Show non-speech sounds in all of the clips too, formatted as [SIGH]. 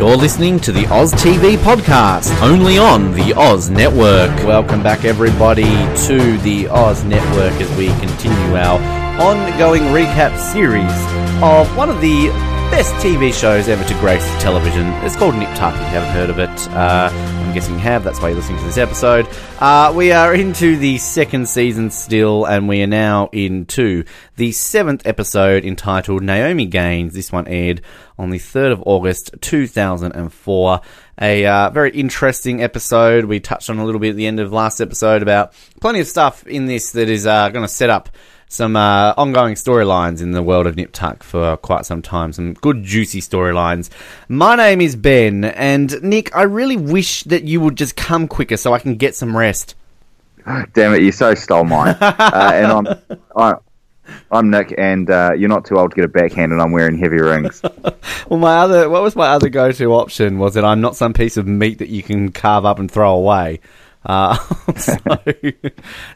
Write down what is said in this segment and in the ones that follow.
You're listening to the Oz TV podcast, only on the Oz Network. Welcome back, everybody, to the Oz Network as we continue our ongoing recap series of one of the best TV shows ever to grace television. It's called Nip Tuck, if you haven't heard of it. Uh, I'm guessing you have, that's why you're listening to this episode. Uh, we are into the second season still, and we are now into the seventh episode entitled Naomi Gaines. This one aired on the 3rd of August 2004. A uh, very interesting episode. We touched on a little bit at the end of last episode about plenty of stuff in this that is uh, going to set up some uh, ongoing storylines in the world of Nip Tuck for quite some time. Some good, juicy storylines. My name is Ben, and Nick, I really wish that you would just come quicker so I can get some rest. Damn it, you so stole mine. [LAUGHS] uh, and I'm, I, I'm Nick, and uh, you're not too old to get a backhand, and I'm wearing heavy rings. [LAUGHS] well, my other, what was my other go-to option? Was that I'm not some piece of meat that you can carve up and throw away. Uh, [LAUGHS] so,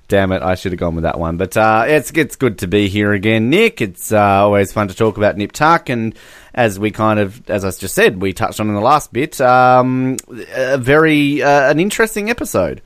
damn it, I should have gone with that one. But uh, it's it's good to be here again, Nick. It's uh, always fun to talk about Nip Tuck, and as we kind of, as I just said, we touched on in the last bit, um, a very uh, an interesting episode.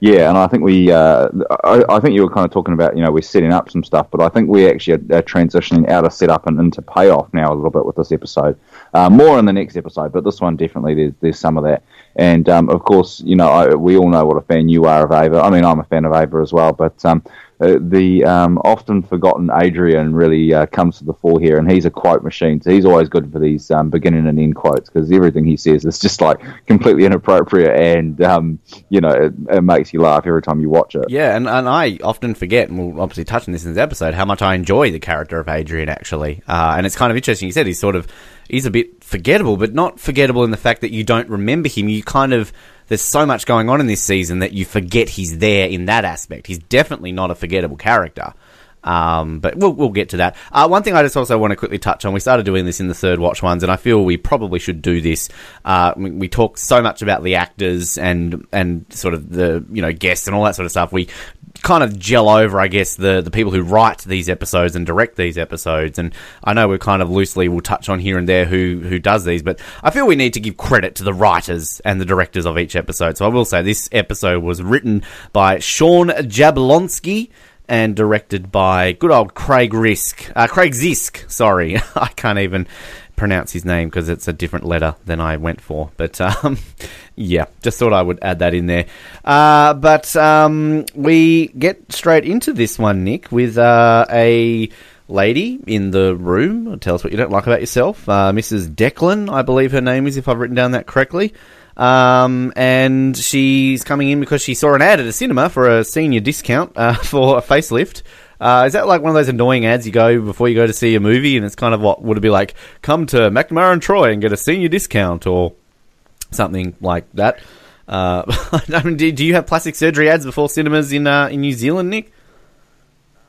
Yeah, and I think we, uh, I, I, think you were kind of talking about, you know, we're setting up some stuff, but I think we actually are, are transitioning out of setup and into payoff now a little bit with this episode. Uh, more in the next episode, but this one definitely there's there's some of that. And um, of course, you know, I, we all know what a fan you are of Ava. I mean, I'm a fan of Ava as well, but um, uh, the um, often forgotten Adrian really uh, comes to the fore here, and he's a quote machine. So he's always good for these um, beginning and end quotes because everything he says is just like completely inappropriate, and um, you know it, it, makes you laugh every time you watch it. Yeah, and, and I often forget, and we'll obviously touch on this in this episode, how much I enjoy the character of Adrian actually, uh, and it's kind of interesting. You said he's sort of he's a bit forgettable, but not forgettable in the fact that you don't remember him. You kind of there's so much going on in this season that you forget he's there in that aspect. He's definitely not a forgettable character. Um, but we'll, we'll get to that. Uh, one thing I just also want to quickly touch on, we started doing this in the third watch ones, and I feel we probably should do this. Uh, we, we, talk so much about the actors and, and sort of the, you know, guests and all that sort of stuff. We kind of gel over, I guess, the, the people who write these episodes and direct these episodes. And I know we're kind of loosely we'll touch on here and there who who does these, but I feel we need to give credit to the writers and the directors of each episode. So I will say this episode was written by Sean Jablonski and directed by good old Craig Risk, uh, Craig Zisk. Sorry, [LAUGHS] I can't even pronounce his name because it's a different letter than I went for. But um, [LAUGHS] yeah, just thought I would add that in there. Uh, but um, we get straight into this one, Nick, with uh, a lady in the room. Tell us what you don't like about yourself. Uh, Mrs. Declan, I believe her name is, if I've written down that correctly. Um, and she's coming in because she saw an ad at a cinema for a senior discount uh, [LAUGHS] for a facelift. Uh, is that like one of those annoying ads you go before you go to see a movie, and it's kind of what would it be like? Come to McNamara and Troy and get a senior discount or something like that. Uh, [LAUGHS] I mean, do, do, you have plastic surgery ads before cinemas in uh, in New Zealand, Nick?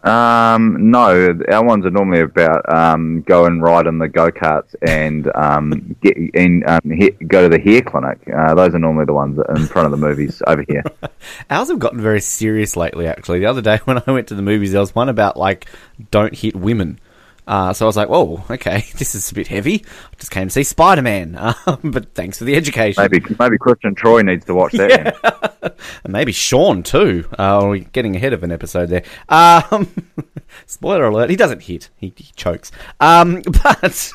Um, no, our ones are normally about um, go and ride in the go karts and um, get in, um, he, go to the hair clinic. Uh, those are normally the ones in front of the movies over here. [LAUGHS] Ours have gotten very serious lately. Actually, the other day [LAUGHS] when I went to the movies, there was one about like don't hit women. Uh, so I was like, "Whoa, okay, [LAUGHS] this is a bit heavy." I just came to see Spider Man, uh, [LAUGHS] but thanks for the education. Maybe maybe Christian Troy needs to watch that. Yeah. [LAUGHS] and maybe Sean too. Uh, we're getting ahead of an episode there. Um, spoiler alert: he doesn't hit; he, he chokes. Um, but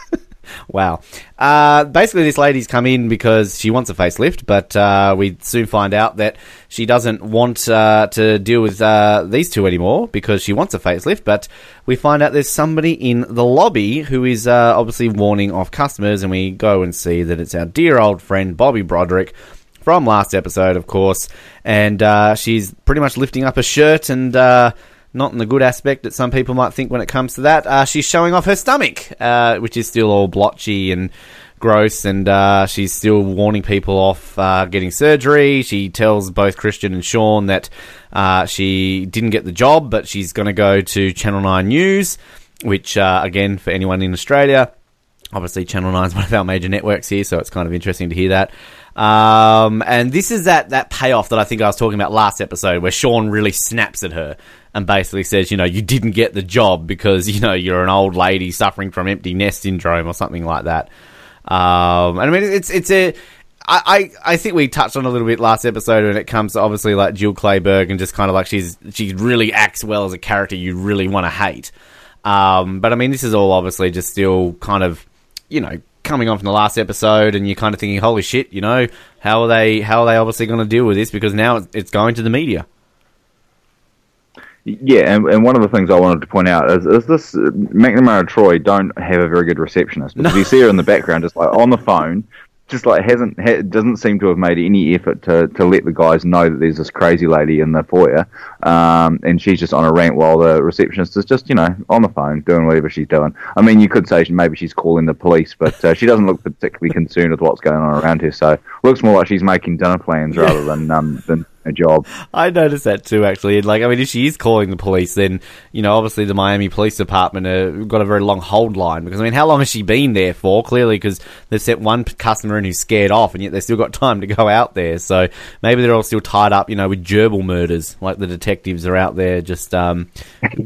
wow. Uh, basically, this lady's come in because she wants a facelift, but uh, we soon find out that she doesn't want uh, to deal with uh, these two anymore because she wants a facelift. But we find out there's somebody in the lobby who is uh, obviously warning off customers, and we go and see that it's our dear old friend Bobbi Broderick from last episode, of course. And uh, she's pretty much lifting up a shirt and not in the good aspect that some people might think when it comes to that. Uh, she's showing off her stomach, uh, which is still all blotchy and gross, and uh, she's still warning people off uh, getting surgery. She tells both Christian and Sean that uh, she didn't get the job, but she's going to go to Channel 9 News, which, uh, again, for anyone in Australia, obviously Channel 9 is [LAUGHS] one of our major networks here, so it's kind of interesting to hear that. Um, and this is that, that payoff that I think I was talking about last episode where Sean really snaps at her and basically says, you know, you didn't get the job because, [LAUGHS] you know, you're an old lady suffering from empty nest syndrome or something like that. Um, and I mean, it's it's a, I, I think we touched on a little bit last episode when it comes to obviously like Jill Clayburgh and just kind of like she's she really acts well as a character you really want to hate. Um, but I mean, this is all obviously just still kind of you know coming on from the last episode, and you're kind of thinking, holy shit, you know, how are they how are they obviously going to deal with this because now it's, it's going to the media. Yeah, and, and one of the things I wanted to point out is, is this McNamara Troy don't have a very good receptionist because No. you see her in the background just like on the phone, just like hasn't ha, doesn't seem to have made any effort to, to let the guys know that there's this crazy lady in the foyer, um, and she's just on a rant while the receptionist is just you know on the phone doing whatever she's doing. I mean, you could say she, maybe she's calling the police, but uh, she doesn't look particularly concerned with what's going on around her. So looks more like she's making dinner plans rather than um, than a job. I noticed that too, actually. Like, I mean, if she is calling the police, then you know, obviously the Miami Police Department uh, got a very long hold line because I mean, how long has she been there for? Clearly, because they've sent one customer in who's scared off, and yet they've still got time to go out there. So maybe they're all still tied up, you know, with gerbil murders. Like the detectives are out there just um, [LAUGHS]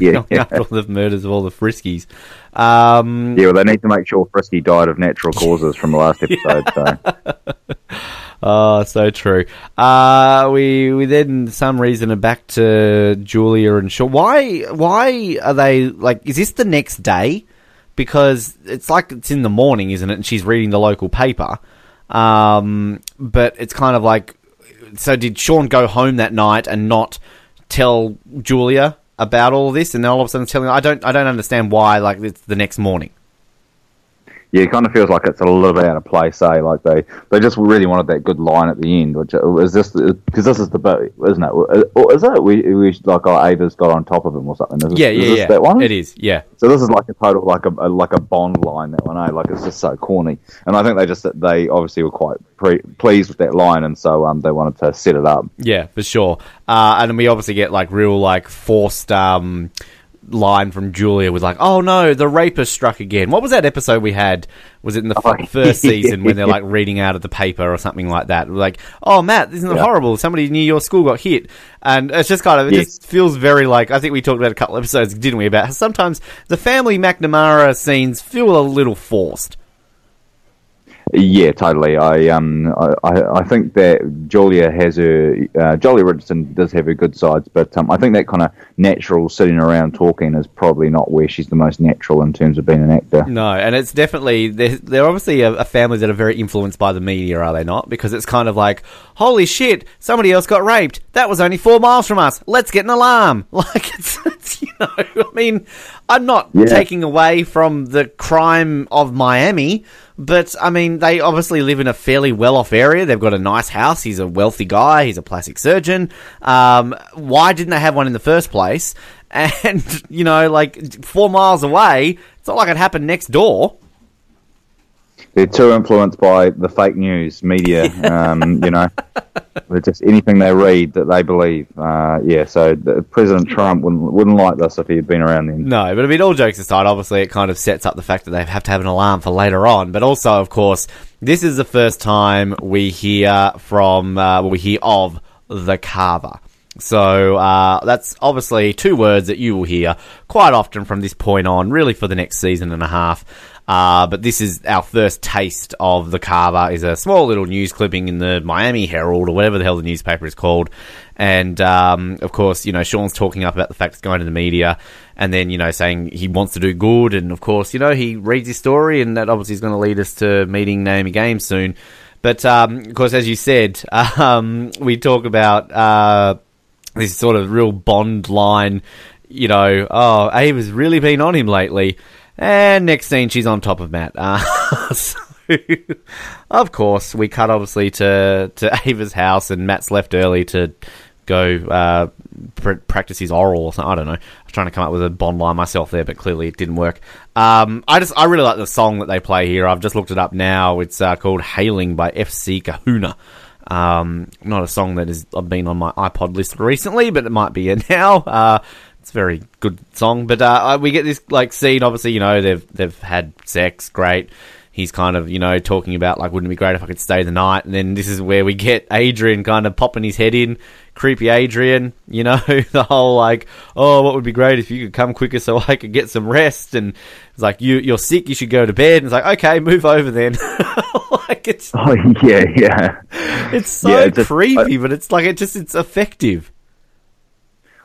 Yeah, [LAUGHS] after all the murders of all the friskies. Um, Yeah, well, they need to make sure Frisky died of natural causes from the last episode. So. [LAUGHS] Oh, so true. Uh, we we then some reason are back to Julia and Sean. Why why are they like? Is this the next day? Because it's like it's in the morning, isn't it? And she's reading the local paper. Um, but it's kind of like, so did Sean go home that night and not tell Julia about all this, and then all of a sudden telling? I don't I don't understand why. Like it's the next morning. Yeah, it kind of feels like it's a little bit out of place, eh? Like they, they just really wanted that good line at the end, which uh, is this because this is the bit, isn't it? Or is it? We, we like oh, Ava's got on top of him or something. Is, Yeah, yeah, yeah. That one. It is. Yeah. So this is like a total like a, like a Bond line that one, eh? Like it's just so corny, and I think they just they obviously were quite pre- pleased with that line, and so um they wanted to set it up. Yeah, for sure. Uh, and then we obviously get like real like forced um, line from Julia was like, "Oh no, the rapist struck again." What was that episode we had? Was it in the f- Oh, first season when they're like reading out of the paper or something like that? Like, "Oh Matt, isn't it Yeah. horrible? Somebody near your school got hit." And it's just kind of it Yes. just feels very like I think we talked about a couple episodes, didn't we? About how sometimes the family McNamara scenes feel a little forced. Yeah, totally. I um I, I think that Julia has her uh, Joely Richardson does have her good sides, but um, I think that kind of natural sitting around talking is probably not where she's the most natural in terms of being an actor. No, and it's definitely they're, they're obviously a, a family that are very influenced by the media, are they not? Because it's kind of like, holy shit, somebody else got raped. That was only four miles from us. Let's get an alarm. [LAUGHS] Like it's, it's you know, I mean, I'm not Yeah. taking away from the crime of Miami, but I mean, they obviously live in a fairly well-off area. They've got a nice house. He's a wealthy guy. He's a plastic surgeon. Um, why didn't they have one in the first place? [LAUGHS] And you know, like four miles away, it's not like it happened next door. They're too influenced by the fake news media. [LAUGHS] Um, you know, They're just anything they read that they believe. Uh, yeah, so the, President Trump wouldn't wouldn't like this if he had been around then. No, but I mean, all jokes aside, obviously it kind of sets up the fact that they have to have an alarm for later on. But also, of course, this is the first time we hear from, uh, we hear of the Carver. So uh, that's obviously two words that you will hear quite often from this point on, really for the next season and a half. Uh, but this is our first taste of the Carver. is a small little news clipping in the Miami Herald or whatever the hell the newspaper is called. And um, of course, you know, Sean's talking up about the fact it's going to the media, and then you know saying he wants to do good, and of course, you know, he reads his story, and that obviously is going to lead us to meeting Naomi Gaines soon. But um, of course, as you said, [LAUGHS] um, we talk about uh, this sort of real Bond line. You know, oh, Ava has really been on him lately. And next scene, she's on top of Matt. Uh, [LAUGHS] so, of course, we cut obviously to to [LAUGHS] Ava's house, and Matt's left early to go uh, pr- practice his oral or something. I don't know. I was trying to come up with a Bond line myself there, but clearly it didn't work. Um, I just I really like the song that they play here. I've just looked it up now. It's uh, called "Hayling" by FC Kahuna. Um, not a song that has been on my iPod list recently, but it might be it [LAUGHS] now. Uh, it's a very good song, but uh, we get this like scene. Obviously, you know they've they've had sex, great. He's kind of you know talking about like, wouldn't it be great if I could stay the night? And then this is where we get Adrian kind of popping his head in, creepy Adrian. You know, [LAUGHS] the whole like, oh, what would be great if you could come quicker so I could get some rest. And it's like, you you're sick, you should go to bed. And it's like, okay, move over then. [LAUGHS] like it's [LAUGHS] Oh yeah, yeah. it's so Yeah, it's creepy, but it's like it just it's effective.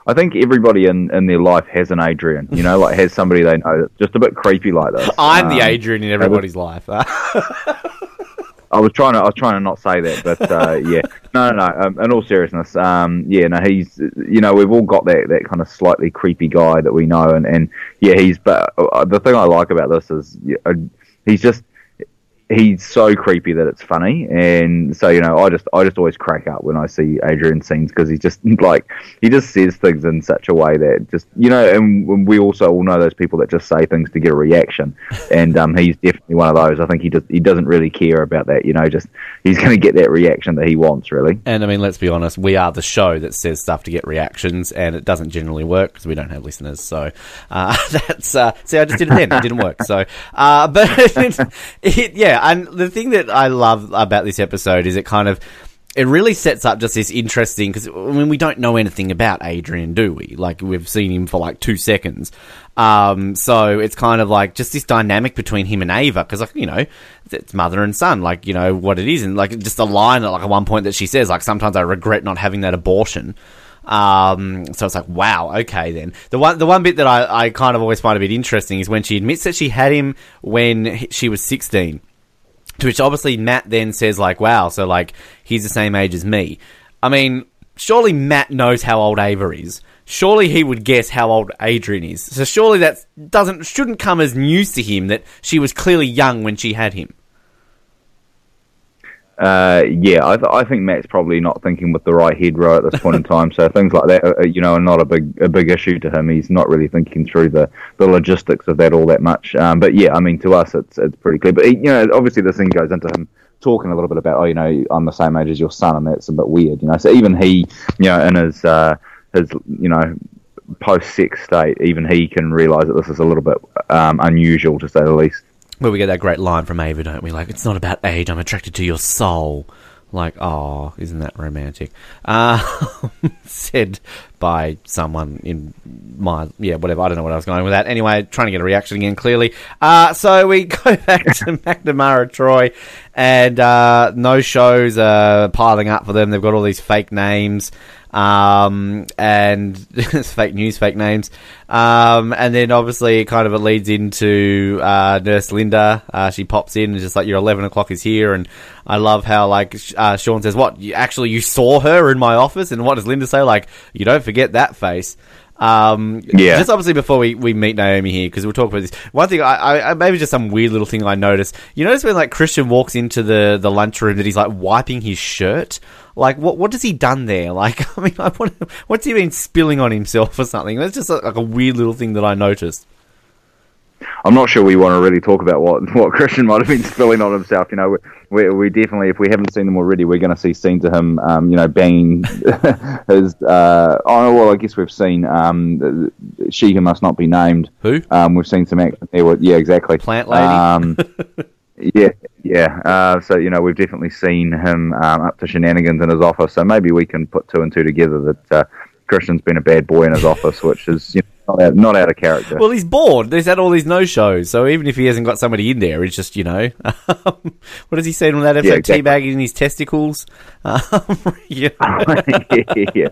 I think everybody in, in their life has an Adrian, you know, like has somebody they know that's just a bit creepy like this. I'm the Um, Adrian in everybody's life. [LAUGHS] I was trying to, I was trying to not say that, but uh, yeah, no, no, no. Um, in all seriousness, um, yeah, no, he's, you know, we've all got that, that kind of slightly creepy guy that we know, and, and yeah, he's. But uh, the thing I like about this is, uh, he's just, he's so creepy that it's funny, and so you know, I just, I just always crack up when I see Adrian scenes because he just [LAUGHS] like, he just says things in such a way that just, you know, and we also all know those people that just say things to get a reaction, [LAUGHS] and um, he's definitely one of those. I think he just, he doesn't really care about that, you know, just he's going to get that reaction that he wants, really. And I mean, let's be honest, we are the show that says stuff to get reactions, and it doesn't generally work because we don't have listeners. So uh, [LAUGHS] that's uh, see, I just did it then; it didn't work. So, uh, but it, it, yeah, and the thing that I love about this episode is it kind of. It really sets up just this interesting because I mean we don't know anything about Adrian, do we? Like we've seen him for like two seconds, um, so it's kind of like just this dynamic between him and Ava because like you know it's mother and son, like you know what it is, and like just a line at like at one point that she says like sometimes I regret not having that abortion. Um, so it's like, wow, okay then. The one, the one bit that I, I kind of always find a bit interesting is when she admits that she had him when she was 16. To which obviously Matt then says like, wow, so like, he's the same age as me. I mean, surely Matt knows how old Ava is. Surely he would guess how old Adrian is. So surely that doesn't, shouldn't come as news to him that she was clearly young when she had him. Uh, yeah, I, th- I think Matt's probably not thinking with the right head right at this point in time. So things like that, uh, you know, are not a big a big issue to him. He's not really thinking through the, the logistics of that all that much. Um, but yeah, I mean, to us, it's it's pretty clear. But he, you know, obviously, this thing goes into him talking a little bit about, oh, you know, I'm the same age as your son, and that's a bit weird, you know. So even he, you know, in his uh, his you know post sex state, even he can realise that this is a little bit um, unusual to say the least. Where we get that great line from Ava, don't we? Like, it's not about age, I'm attracted to your soul. Like, oh, isn't that romantic? Uh, [LAUGHS] said by someone in my, yeah, whatever. I don't know what I was going with that. Anyway, trying to get a reaction again, clearly. Uh, so we [LAUGHS] go back to McNamara Troy, and uh, no shows are piling up for them. They've got all these fake names um, and [LAUGHS] fake news, fake names. Um, and then obviously, it kind of it leads into uh, Nurse Linda. Uh, she pops in and just like your eleven o'clock is here, and I love how like uh, Sean says, "What? You, actually, you saw her in my office?" And what does Linda say? Like, you don't forget that face. Um, Yeah. Just obviously before we, we meet Naomi here, because we'll talk about this. One thing, I, I, maybe just some weird little thing I noticed. You notice when like Christian walks into the, the lunchroom that he's like wiping his shirt. Like, what what has he done there? [LAUGHS] Like, I mean, I want what's he been spilling on himself or something? That's just like a weird little thing that I noticed. I'm not sure we want to really talk about what, [LAUGHS] what Christian might have been spilling on himself. You know, we, we, we definitely, if we haven't seen them already, we're going to see scenes of him, um, you know, banging [LAUGHS] his. Uh, oh well, I guess we've seen um, she who must not be named. Who? Um, we've seen some action there. With, yeah, exactly. Plant lady. Um, [LAUGHS] yeah, yeah. Uh, so you know, we've definitely seen him um, up to shenanigans in his office. So maybe we can put two and two together that uh, Christian's been a bad boy in his office, which is you know, not out, not out of character. Well, he's bored. He's had all these no shows, so even if he hasn't got somebody in there, it's just you know, [LAUGHS] what does he say on that episode? Yeah, exactly. Teabagging his testicles. Um, yeah. yeah, yeah.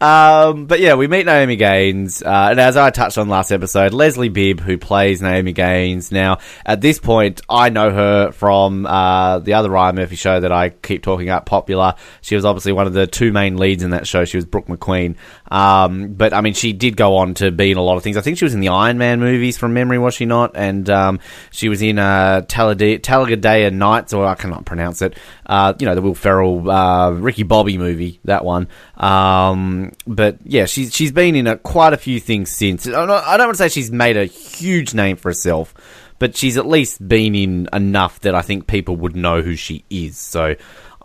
Um, but yeah, we meet Naomi Gaines, uh, and as I touched on last episode, Leslie Bibb, who plays Naomi Gaines. Now, at this point, I know her from uh, the other Ryan Murphy show that I keep talking about, Popular. She was obviously one of the two main leads in that show. She was Brooke McQueen. Um, but I mean, she did go on to be in a lot of things. I think she was in the Iron Man movies from memory, was she not? And um, she was in uh, Talladega, Talladega Nights, or I cannot pronounce it. Uh, you know, the Will Ferrell, uh, Ricky Bobby movie, that one. Um, but yeah, she's she's been in a, quite a few things since. I don't want to say she's made a huge name for herself, but she's at least been in enough that I think people would know who she is. So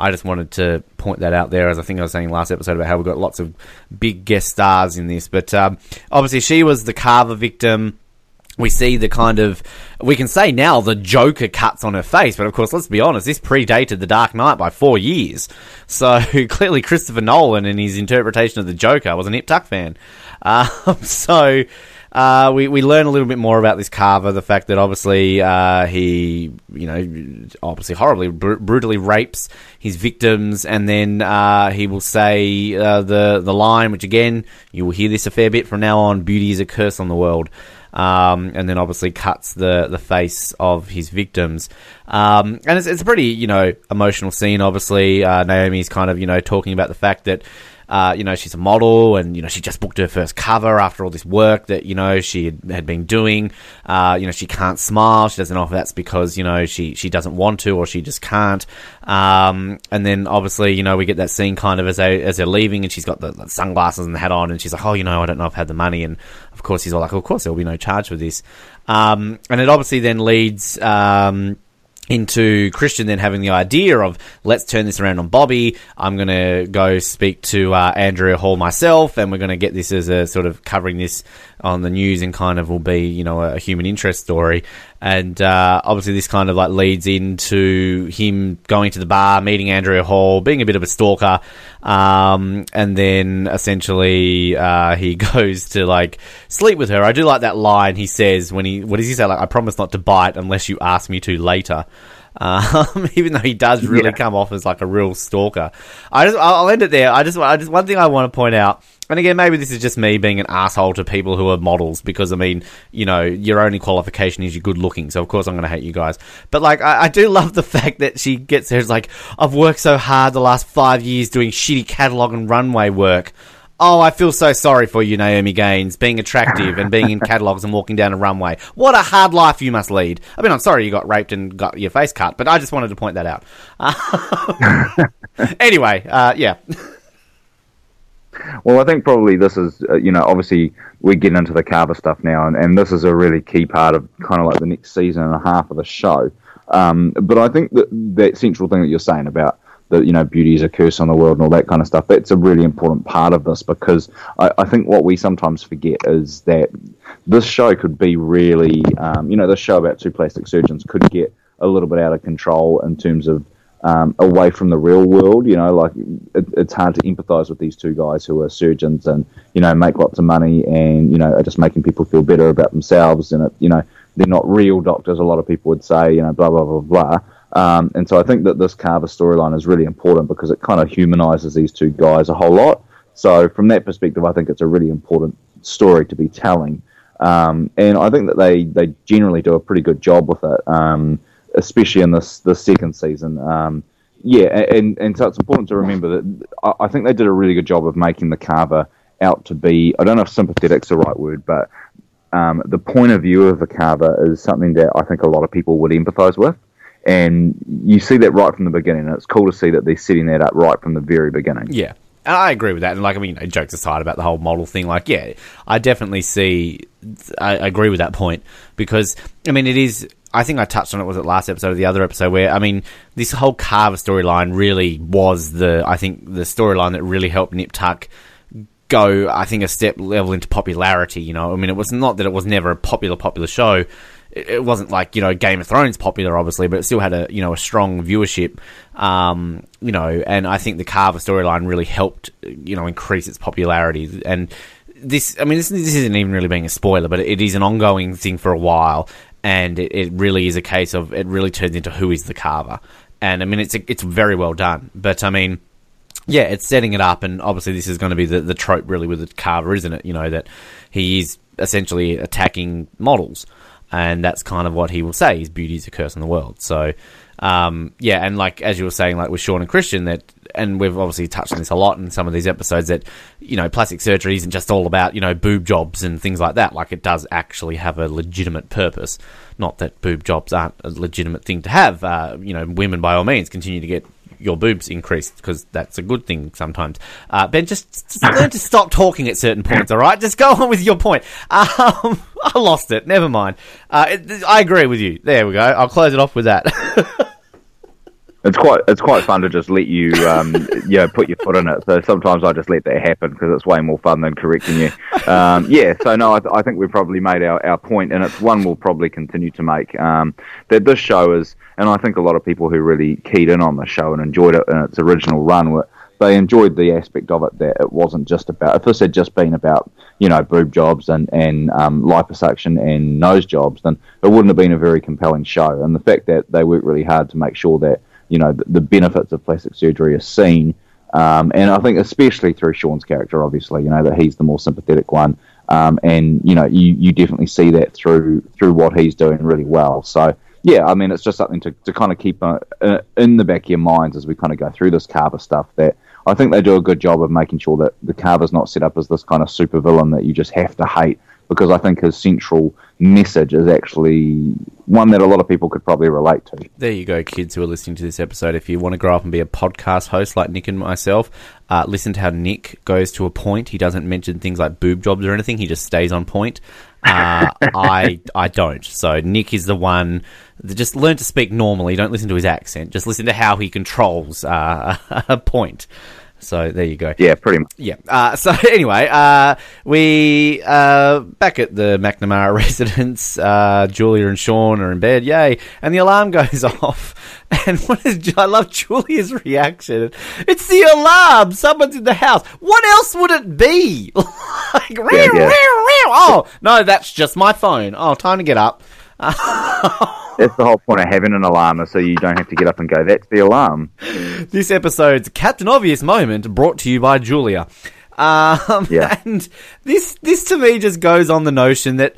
I just wanted to point that out there, as I think I was saying last episode about how we've got lots of big guest stars in this. But um, obviously, she was the Carver victim. we see the kind of we can say now the Joker cuts on her face, but of course, let's be honest, this predated the Dark Knight by four years. So [LAUGHS] clearly, Christopher Nolan in his interpretation of the Joker was an Nip Tuck fan. [LAUGHS] Um, so uh, we we learn a little bit more about this Carver, the fact that obviously uh, he, you know, obviously horribly br- brutally rapes his victims, and then uh, he will say uh, the the line, which again you will hear this a fair bit from now on: "Beauty is a curse on the world." Um, and then obviously cuts the, the face of his victims. Um, and it's, it's a pretty, you know, emotional scene, obviously. Uh, Naomi's kind of, you know, talking about the fact that uh, you know, she's a model and, you know, she just booked her first cover after all this work that, you know, she had, been doing. Uh, you know, she can't smile. She doesn't know if that's because, you know, she, she doesn't want to or she just can't. Um, and then obviously, you know, we get that scene kind of as they, as they're leaving and she's got the, the, sunglasses and the hat on and she's like, oh, you know, I don't know if I have had the money. And of course he's all like, of course there will be no charge for this. Um, and it obviously then leads, um, into Christian then having the idea of let's turn this around on Bobbi. I'm going to go speak to uh, Andrea Hall myself, and we're going to get this as a sort of covering this on the news and kind of will be you know a human interest story. And uh, obviously, this kind of like leads into him going to the bar, meeting Andrea Hall, being a bit of a stalker, um, and then essentially uh, he [LAUGHS] goes to like sleep with her. I do like that line he says when he what does he say? Like, I promise not to bite unless you ask me to later. Um, [LAUGHS] even though he does really yeah. come off as like a real stalker. I just I'll end it there. I just I just one thing I want to point out and again, maybe this is just me being an asshole to people who are models because I mean, you know, your only qualification is you're good looking, so of course I'm going to hate you guys. But like, I, I, do love the [LAUGHS] fact that she gets there. It's like I've worked so hard the last five years doing shitty catalog and runway work. Oh, I feel so sorry for you, Naomi Gaines, being attractive and being in [LAUGHS] catalogs and walking down a runway. What a hard life you must lead. I mean, I'm sorry you got raped and got your face cut, but I just wanted to point that out. [LAUGHS] anyway, uh, yeah. Well, I think probably this is, uh, you know, obviously we get into the Carver stuff now, and, and this is a really key part of kind of like the next season and a half of the show. Um, but I think that that central thing that you're saying about the, you know, beauty is a curse on the world and all that kind of stuff, that's a really important part of this because I, I think what we sometimes forget is that this show could be really, um, you know, this show about two plastic surgeons could get a little bit out of control in terms of um, away from the real world. You know, like it, it's hard to empathise with these two guys who are surgeons and you know make lots of money and you know are just making people feel better about themselves. And it, you know, they're not real doctors. A lot of people would say, you know, blah blah blah blah. Um, and so I think that this Carver storyline is really important because it kind of humanises these two guys a whole lot. So from that perspective, I think it's a really important story to be telling. Um, and I think that they, they generally do a pretty good job with it. Um, especially in this the second season. Um, yeah, and and so it's important to remember that I, think they did a really good job of making the Carver out to be. I don't know if sympathetic's the right word, but um, the point of view of the Carver is something that I think a lot of people would empathise with. And you see that right from the beginning. And it's cool to see that they're setting that up right from the very beginning. Yeah. I agree with that, and like I mean, jokes aside about the whole model thing, like yeah, I definitely see, I agree with that point because I mean, it is I think I touched on it was it last episode or the other episode where I mean this whole Carver storyline really was the I think the storyline that really helped Nip Tuck go I think a step level into popularity. You know, I mean it was not that it was never a popular popular show. It, wasn't like you know Game of Thrones popular, obviously, but it still had a you know a strong viewership. Um, you know, and I think the Carver storyline really helped you know increase its popularity and this, I mean, this, this, isn't even really being a spoiler, but it is an ongoing thing for a while and it, it, really is a case of it really turns into who is the carver. And I mean, it's it's very well done, but I mean, yeah, it's setting it up, and obviously this is going to be the, the trope really with the carver, isn't it? You know that he is essentially attacking models, and that's kind of what he will say: his beauty is a curse on the world. So, um, yeah, and like as you were saying, like with Sean and Christian, that and we've obviously touched on this a lot in some of these episodes that you know plastic surgery isn't just all about you know boob jobs and things like that. Like it does actually have a legitimate purpose. Not that boob jobs aren't a legitimate thing to have. Uh, you know, women by all means continue to get your boobs increased because that's a good thing sometimes. Uh, ben, just, just learn to stop talking at certain points. All right, just go on with your point. Um, [LAUGHS] I lost it. Never mind. Uh, it, I agree with you. There we go. I'll close it off with that. [LAUGHS] it's quite it's quite fun to just let you um, [LAUGHS] you know put your foot in it. So sometimes I just let that happen because it's way more fun than correcting you. Um, yeah, so no, I, th- I, think we've probably made our, our point, and it's one we'll probably continue to make. Um, that this show is, and I think a lot of people who really keyed in on the show and enjoyed it in its original run were they enjoyed the aspect of it that it wasn't just about. If this had just been about you know boob jobs and and um, liposuction and nose jobs, then it wouldn't have been a very compelling show. And the fact that they worked really hard to make sure that you know the, the benefits of plastic surgery are seen. Um, and I think especially through Sean's character, obviously, you know that he's the more sympathetic one, um, and you know you, you definitely see that through through what he's doing really well. So yeah, I mean it's just something to, to kind of keep uh, uh, in the back of your minds as we kind of go through this Carver stuff. That I think they do a good job of making sure that the Carver's not set up as this kind of super villain that you just have to hate because I think his central message is actually one that a lot of people could probably relate to. There you go, kids who are listening to this episode. If you want to grow up and be a podcast host like Nick and myself, uh, listen to how Nick goes to a point. He doesn't mention things like boob jobs or anything. He just stays on point. Uh, [LAUGHS] I I don't. So Nick is the one. That just learn to speak normally. Don't listen to his accent. Just listen to how he controls uh, [LAUGHS] a point. So there you go. Yeah, pretty much. Yeah. Uh, [LAUGHS] so anyway, uh, we uh, back at the McNamara [LAUGHS] residence. Uh, Julia and Sean are in bed. Yay! And the alarm [LAUGHS] goes off. And what is? I love Julia's reaction. It's the alarm. Someone's in the house. What else would it be? like, yeah, yeah. oh no, that's just my phone. Oh, time to get up. That's the whole point of having an alarm, so you don't have to get up and go. That's the alarm. This episode's Captain Obvious moment brought to you by Julia. Um, yeah. [LAUGHS] And this, this to me just goes on the notion that,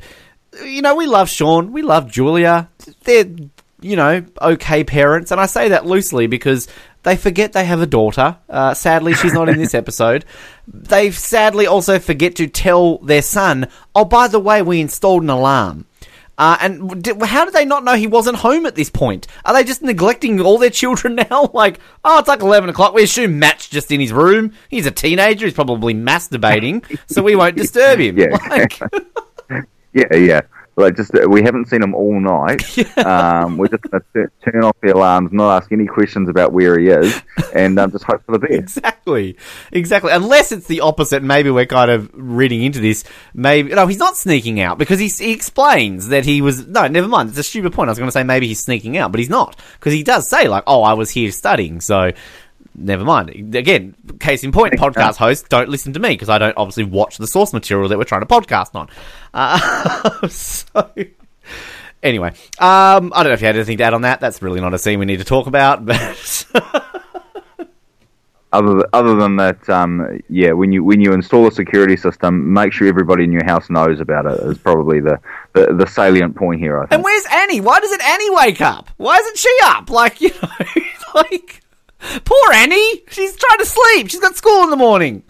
you know, we love Sean, we love Julia. They're, you know, okay parents. And I say that loosely because they forget they have a daughter. Uh, sadly, she's not in this [LAUGHS] episode. They sadly also forget to tell their son, oh, by the way, we installed an alarm. Uh, and did, how did they not know he wasn't home at this point? Are they just neglecting all their children [LAUGHS] now? like, oh, it's like 11 o'clock. We assume Matt's just in his room. He's a teenager. He's probably masturbating, [LAUGHS] so we won't disturb him. Yeah. Like... [LAUGHS] yeah, yeah. Like just we haven't seen him all night. [LAUGHS] Um, we're just going to turn off the alarms, not ask any questions about where he is, [LAUGHS] and um, just hope for the best. Exactly, exactly. Unless it's the opposite. Maybe we're kind of reading into this. Maybe no, he's not sneaking out because he, he explains that he was. No, never mind. It's a stupid point. I was going to say maybe he's sneaking out, but he's not because he does say like, "Oh, I was here studying." So never mind. Again, case in point, podcast host, don't listen to me because I don't obviously watch the source material that we're trying to podcast on. Uh, [LAUGHS] so, anyway, um, I don't know if you had anything to add on that. That's really not a scene we need to talk about, but. [LAUGHS] other, other than that, um, yeah, when you when you install a security system, make sure everybody in your house knows about it. Is probably the, the, the salient point here. I think. And where's Annie? Why doesn't Annie wake up? Why isn't she up? Like you know, [LAUGHS] like Poor Annie. She's trying to sleep. She's got school in the morning.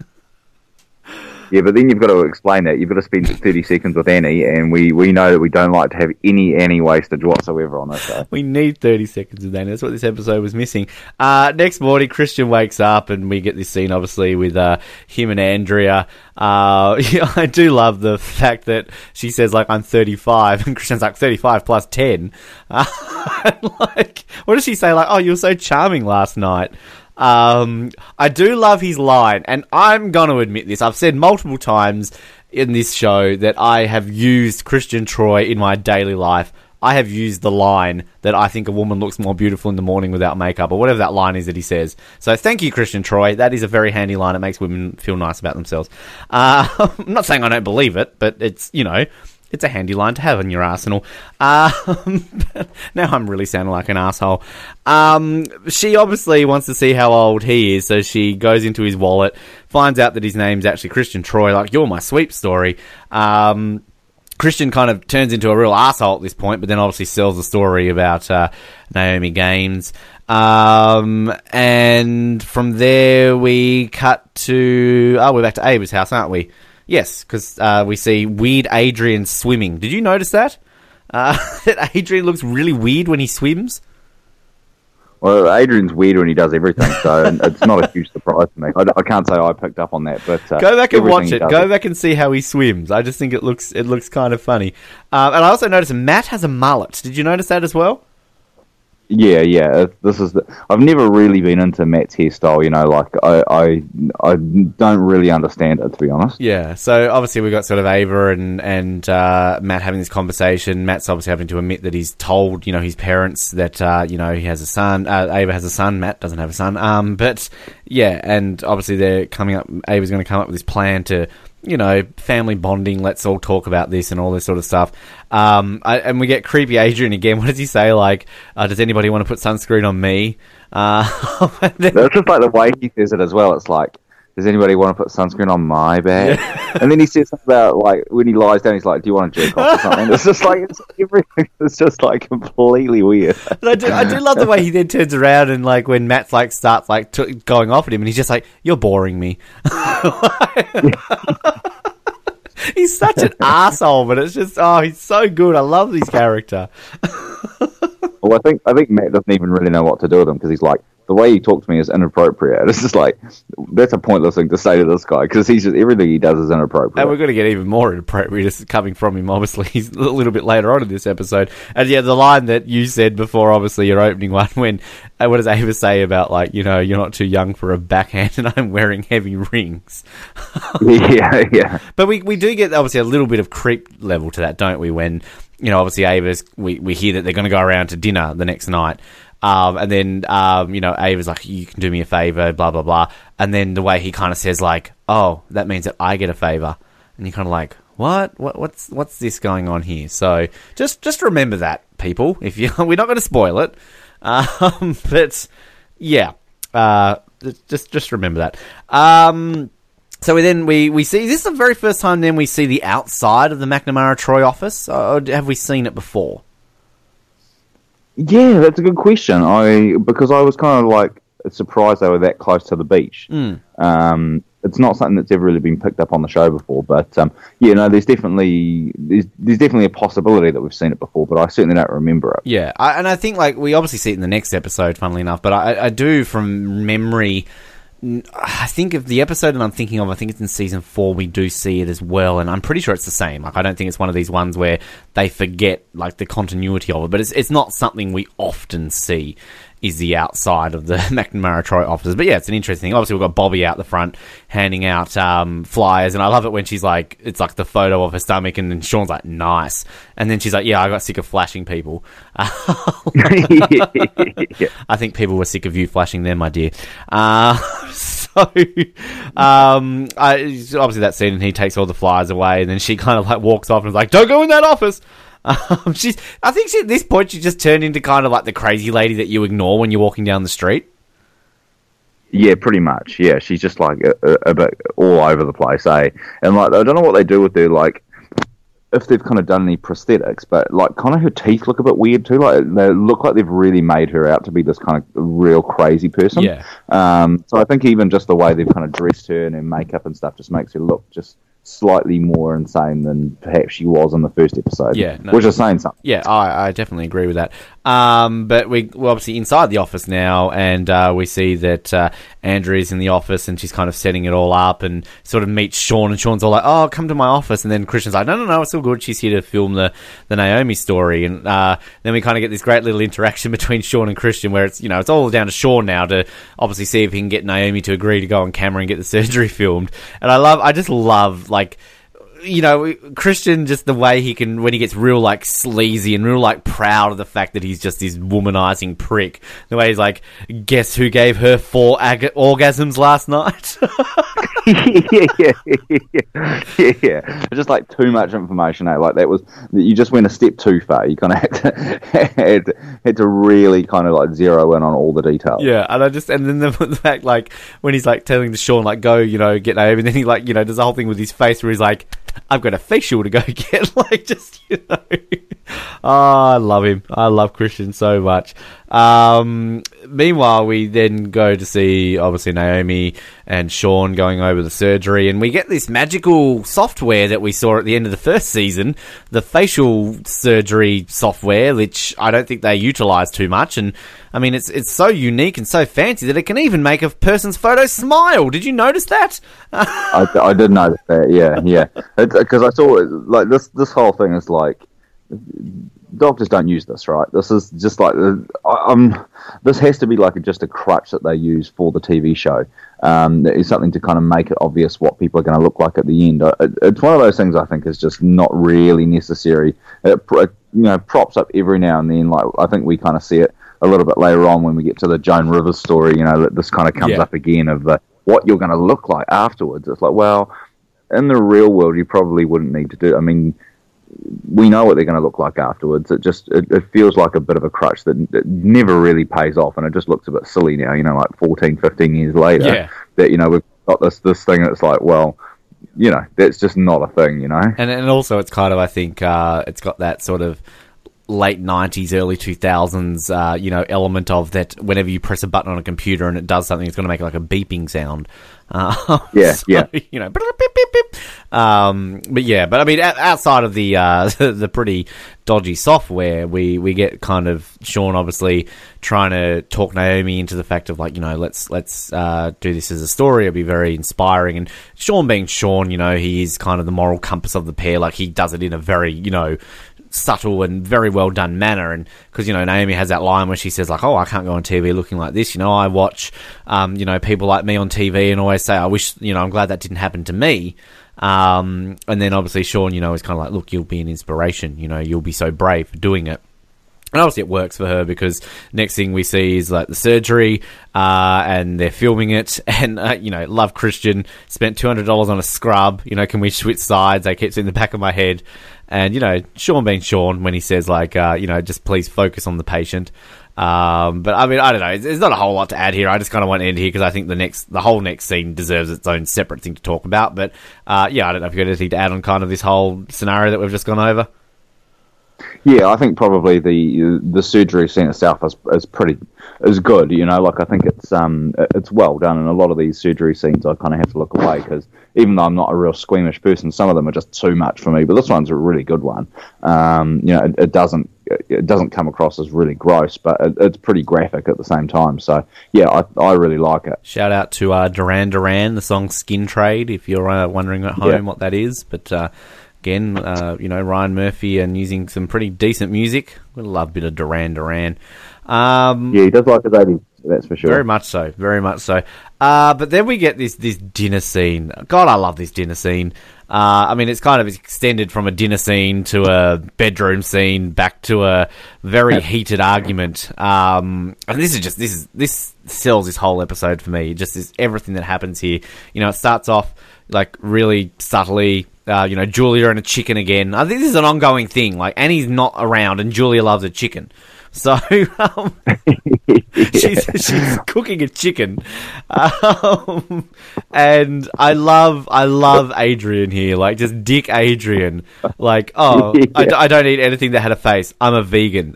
Yeah, but then you've got to explain that. You've got to spend 30 seconds with Annie, and we, we know that we don't like to have any Annie wastage whatsoever on this show. We need 30 seconds with Annie. That's what this episode was missing. Uh, next morning, Christian wakes up, and we get this scene, obviously, with uh, him and Andrea. Uh, [LAUGHS] yeah, I do love the fact that she says, like, I'm 35, [LAUGHS] and Christian's like, 35 plus 10. [LAUGHS] like, what does she say? Like, oh, you were so charming last night. Um, I do love his line, and I'm going to admit this. I've said multiple times in this show that I have used Christian Troy in my daily life. I have used the line that I think a woman looks more beautiful in the morning without makeup, or whatever that line is that he says. So thank you, Christian Troy. That is a very handy line. It makes women feel nice about themselves. Uh, [LAUGHS] I'm not saying I don't believe it, but it's, you know, it's a handy line to have in your arsenal. Um, [LAUGHS] now I'm really sounding like an asshole. Um, she obviously wants to see how old he is, so she goes into his wallet, finds out that his name's actually Christian Troy. Like you're my sweep story. Um, Christian kind of turns into a real asshole at this point, but then obviously sells the story about uh, Naomi Gaines. Um, and from there we cut to oh, we're back to Ava's house, aren't we? Yes, because uh, we see weird Adrian swimming. Did you notice that? Uh, [LAUGHS] that Adrian looks really weird when he swims. Well, Adrian's weird when he does everything, so [LAUGHS] it's not a huge surprise to me. I, I, can't say I picked up on that, but uh, go back and watch it. Go it. back and see how he swims. I just think it looks it looks kind of funny. Um, and I also noticed Matt has a mullet. Did you notice that as well? Yeah, yeah. This is the. I've never really been into Matt's hairstyle. You know, like I, I, I don't really understand it to be honest. Yeah, so obviously we've got sort of Ava and and uh, Matt having this conversation. Matt's obviously having to admit that he's told you know his parents that uh, you know he has a son. Uh, Ava has a son. Matt doesn't have a son. Um, but yeah, and obviously they're coming up. Ava's going to come up with this plan to you know family bonding. Let's all talk about this and all this sort of stuff. Um, I, and we get creepy Adrian again. [LAUGHS] What does he say? Like, uh, does anybody want to put sunscreen on me? Uh, then- [LAUGHS] That's just like the way he says it as well. It's like, does anybody want to put sunscreen on my bed? [LAUGHS] And then he says something about like when he lies down, he's like, "Do you want to jerk off or something?" It's just like it's [LAUGHS] everything. It's just like completely weird. [LAUGHS] But I do, I do love the way he then turns around and like when Matt's like starts like t- going off at him, and he's just like, "You're boring me." he's such an asshole, but it's just oh, he's so good. I love his character. Well, I think I think Matt doesn't even really know what to do with him because he's like the way he talks to me is inappropriate. [LAUGHS] It's just like that's a pointless thing to say to this guy because he's just everything he does is inappropriate. And we're going to get even more inappropriate just coming from him, obviously, [LAUGHS] he's a little bit later on in this episode. And yeah, the line that you said before, obviously, your opening one, [LAUGHS] when, uh, what does Ava say about, like, you know, you're not too young for a backhand and I'm wearing heavy rings? yeah, yeah. But we, we do get, obviously, a little bit of creep level to that, don't we? When, you know, obviously, Ava's, we, we hear that they're going to go around to dinner the next night. Um, and then, um, you know, Ava's like, you can do me a favor, blah, blah, blah. And then the way he kind of says, like, oh, that means that I get a favor. And you're kind of like, what? what? What's what's this going on here? So just just remember that, people. If you, [LAUGHS] we're not going to spoil it, um, [LAUGHS] but yeah, uh, just just remember that. Um, so we then we, we see this is the very first time then we see the outside of the McNamara Troy office. Or have we seen it before? Yeah, that's a good question. I because I was kind of like surprised they were that close to the beach. Um, it's not something that's ever really been picked up on the show before, but um, yeah, no, there's definitely there's, there's definitely a possibility that we've seen it before, but I certainly don't remember it. Yeah, I, and I think like we obviously see it in the next episode, funnily enough, but I, I do from memory. I think of the episode that I'm thinking of. I think it's in season four. We do see it as well, and I'm pretty sure it's the same. Like I don't think it's one of these ones where they forget like the continuity of it, but it's it's not something we often see. Is the outside of the [LAUGHS] McNamara Troy offices, but yeah, it's an interesting thing. Obviously, we've got Bobbi out the front handing out um, flyers, and I love it when she's like, it's like the photo of her stomach, and then Sean's like, nice, and then she's like, yeah, I got sick of flashing people. [LAUGHS] [LAUGHS] I think people were sick of you flashing them, my dear. Uh, so, um, I, obviously that scene, and he takes all the flyers away, and then she kind of like walks off and is like, "Don't go in that office." Um, she's, I think she, at this point she just turned into kind of like the crazy lady that you ignore when you're walking down the street. Yeah, pretty much. Yeah, she's just like a, a, a bit all over the place, eh? And like, I don't know what they do with her, like, if they've kind of done any prosthetics, but like, kind of her teeth look a bit weird too. Like, they look like they've really made her out to be this kind of real crazy person. Yeah. Um. So I think even just the way they've kind of dressed her and her makeup and stuff just makes her look just slightly more insane than perhaps she was in the first episode. Yeah, no. which is saying something. Yeah, I, I definitely agree with that. Um, but we, we're obviously inside the office now, and uh, we see that uh, Andrea's in the office, and she's kind of setting it all up, and sort of meets Sean, and Sean's all like, "Oh, come to my office," and then Christian's like, "No, no, no, it's all good. She's here to film the the Naomi story," and uh, then we kind of get this great little interaction [LAUGHS] between Sean and Christian, where it's you know it's all down to Sean now to obviously see if he can get Naomi to agree to go on camera and get the [LAUGHS] surgery filmed, and I love, I just love like you know, Christian, just the way he can, when he gets real, like, sleazy and real, like, proud of the fact that he's just this womanizing prick. The way he's like, guess who gave her four ag- orgasms last night? [LAUGHS] yeah, yeah, yeah, yeah, yeah. Just like too much information. Eh? Like that was you just went a step too far. You kind of [LAUGHS] had to, had, had to really kind of like zero in on all the details. yeah, and I just, and then the, [LAUGHS] fact, like, when he's, like, telling the Sean, like, go, you know, get Naomi, and then he, like, you know, does the whole thing with his face where he's like, I've got a facial to go [LAUGHS] get, like, just, you know. oh, I love him. I love Christian so much. Um, meanwhile, we then go to see obviously Naomi and Sean going over the surgery, and we get this magical software that we saw at the end of the first season, the facial surgery software, which I don't think they utilize too much. And I mean, it's it's so unique and so fancy that it can even make a person's photo smile. Did you notice that? I, I did notice that. Yeah, yeah. Because I saw like this. This whole thing is like doctors don't use this, right? This is just like um, this has to be like just a crutch that they use for the TV show. Um, it's something to kind of make it obvious what people are going to look like at the end. Uh, it's one of those things I think is just not really necessary. It, you know props up every now and then. Like I think we kind of see it a little bit later on when we get to the Joan Rivers story. You know that this kind of comes yeah. up again of the what you're going to look like afterwards. It's like well, in the real world, you probably wouldn't need to do. I mean we know what they're going to look like afterwards. It just it, it feels like a bit of a crutch that, that, never really pays off, and it just looks a bit silly now. You know, like 14, 15 years later, yeah. that you know we've got this this thing that's like, well, you know, that's just not a thing. You know, and and also it's kind of I think uh, it's got that sort of late 90s early 2000s uh, you know element of that whenever you press a button on a computer and it does something it's going to make like a beeping sound. [LAUGHS] Uh, yeah so, yeah. [LAUGHS] you know beep, beep, beep. Um, but yeah but i mean outside of the uh, [LAUGHS] the pretty dodgy software we we get kind of sean obviously trying to talk naomi into the fact of like you know let's let's uh, do this as a story. It'll be very inspiring. And sean being sean you know he is kind of the moral compass of the pair. Like he does it in a very you know subtle and very well done manner. And because you know Naomi has that line where she says like, "Oh, I can't go on TV looking like this." You know, I watch, um, you know, people like me on TV and always say, "I wish," you know, I'm glad that didn't happen to me. Um, and then obviously Sean, you know, is kind of like, "Look, you'll be an inspiration. You know, you'll be so brave for doing it." And obviously, it works for her because next thing we see is like the surgery, uh, and they're filming it. [LAUGHS] And uh, you know, love Christian spent two hundred dollars on a scrub. You know, can we switch sides? I keeps in the back of my head. And you know, Sean being Sean when he says like, uh, you know, just please focus on the patient. Um, but I mean, I don't know. There's not a whole lot to add here. I just kind of want to end here because I think the next, the whole next scene deserves its own separate thing to talk about. But uh, yeah, I don't know if you've got anything to add on kind of this whole scenario that we've just gone over. Yeah, I think probably the the surgery scene itself is, is pretty is good. You know, like I think it's um it's well done, and a lot of these surgery scenes I kind of have to look away because even though I'm not a real squeamish person, some of them are just too much for me. But this one's a really good one. Um, you know, it, it doesn't it doesn't come across as really gross, but it, it's pretty graphic at the same time. So yeah, I, I really like it. Shout out to uh, Duran Duran, the song "Skin Trade." If you're uh, wondering at home yeah. what that is, but uh, again, uh, you know Ryan Murphy and using some pretty decent music. We love a bit of Duran Duran. Um, yeah, he does like his 80s that's for sure. Very much so, very much so. Uh, but then we get this this dinner scene. God, I love this dinner scene. Uh, I mean, it's kind of extended from a dinner scene to a bedroom scene back to a very heated argument. Um, and this is just this is this sells this whole episode for me. Just is everything that happens here. You know, it starts off like really subtly. Uh, you know, Julia and a chicken again. I think this is an ongoing thing. Like Annie's not around, and Julia loves a chicken. So [LAUGHS] um, [LAUGHS] she's, she's cooking a chicken, um, and I love I love Adrian here, like just Dick Adrian, like oh [LAUGHS] yeah. I, I don't eat anything that had a face. I'm a vegan.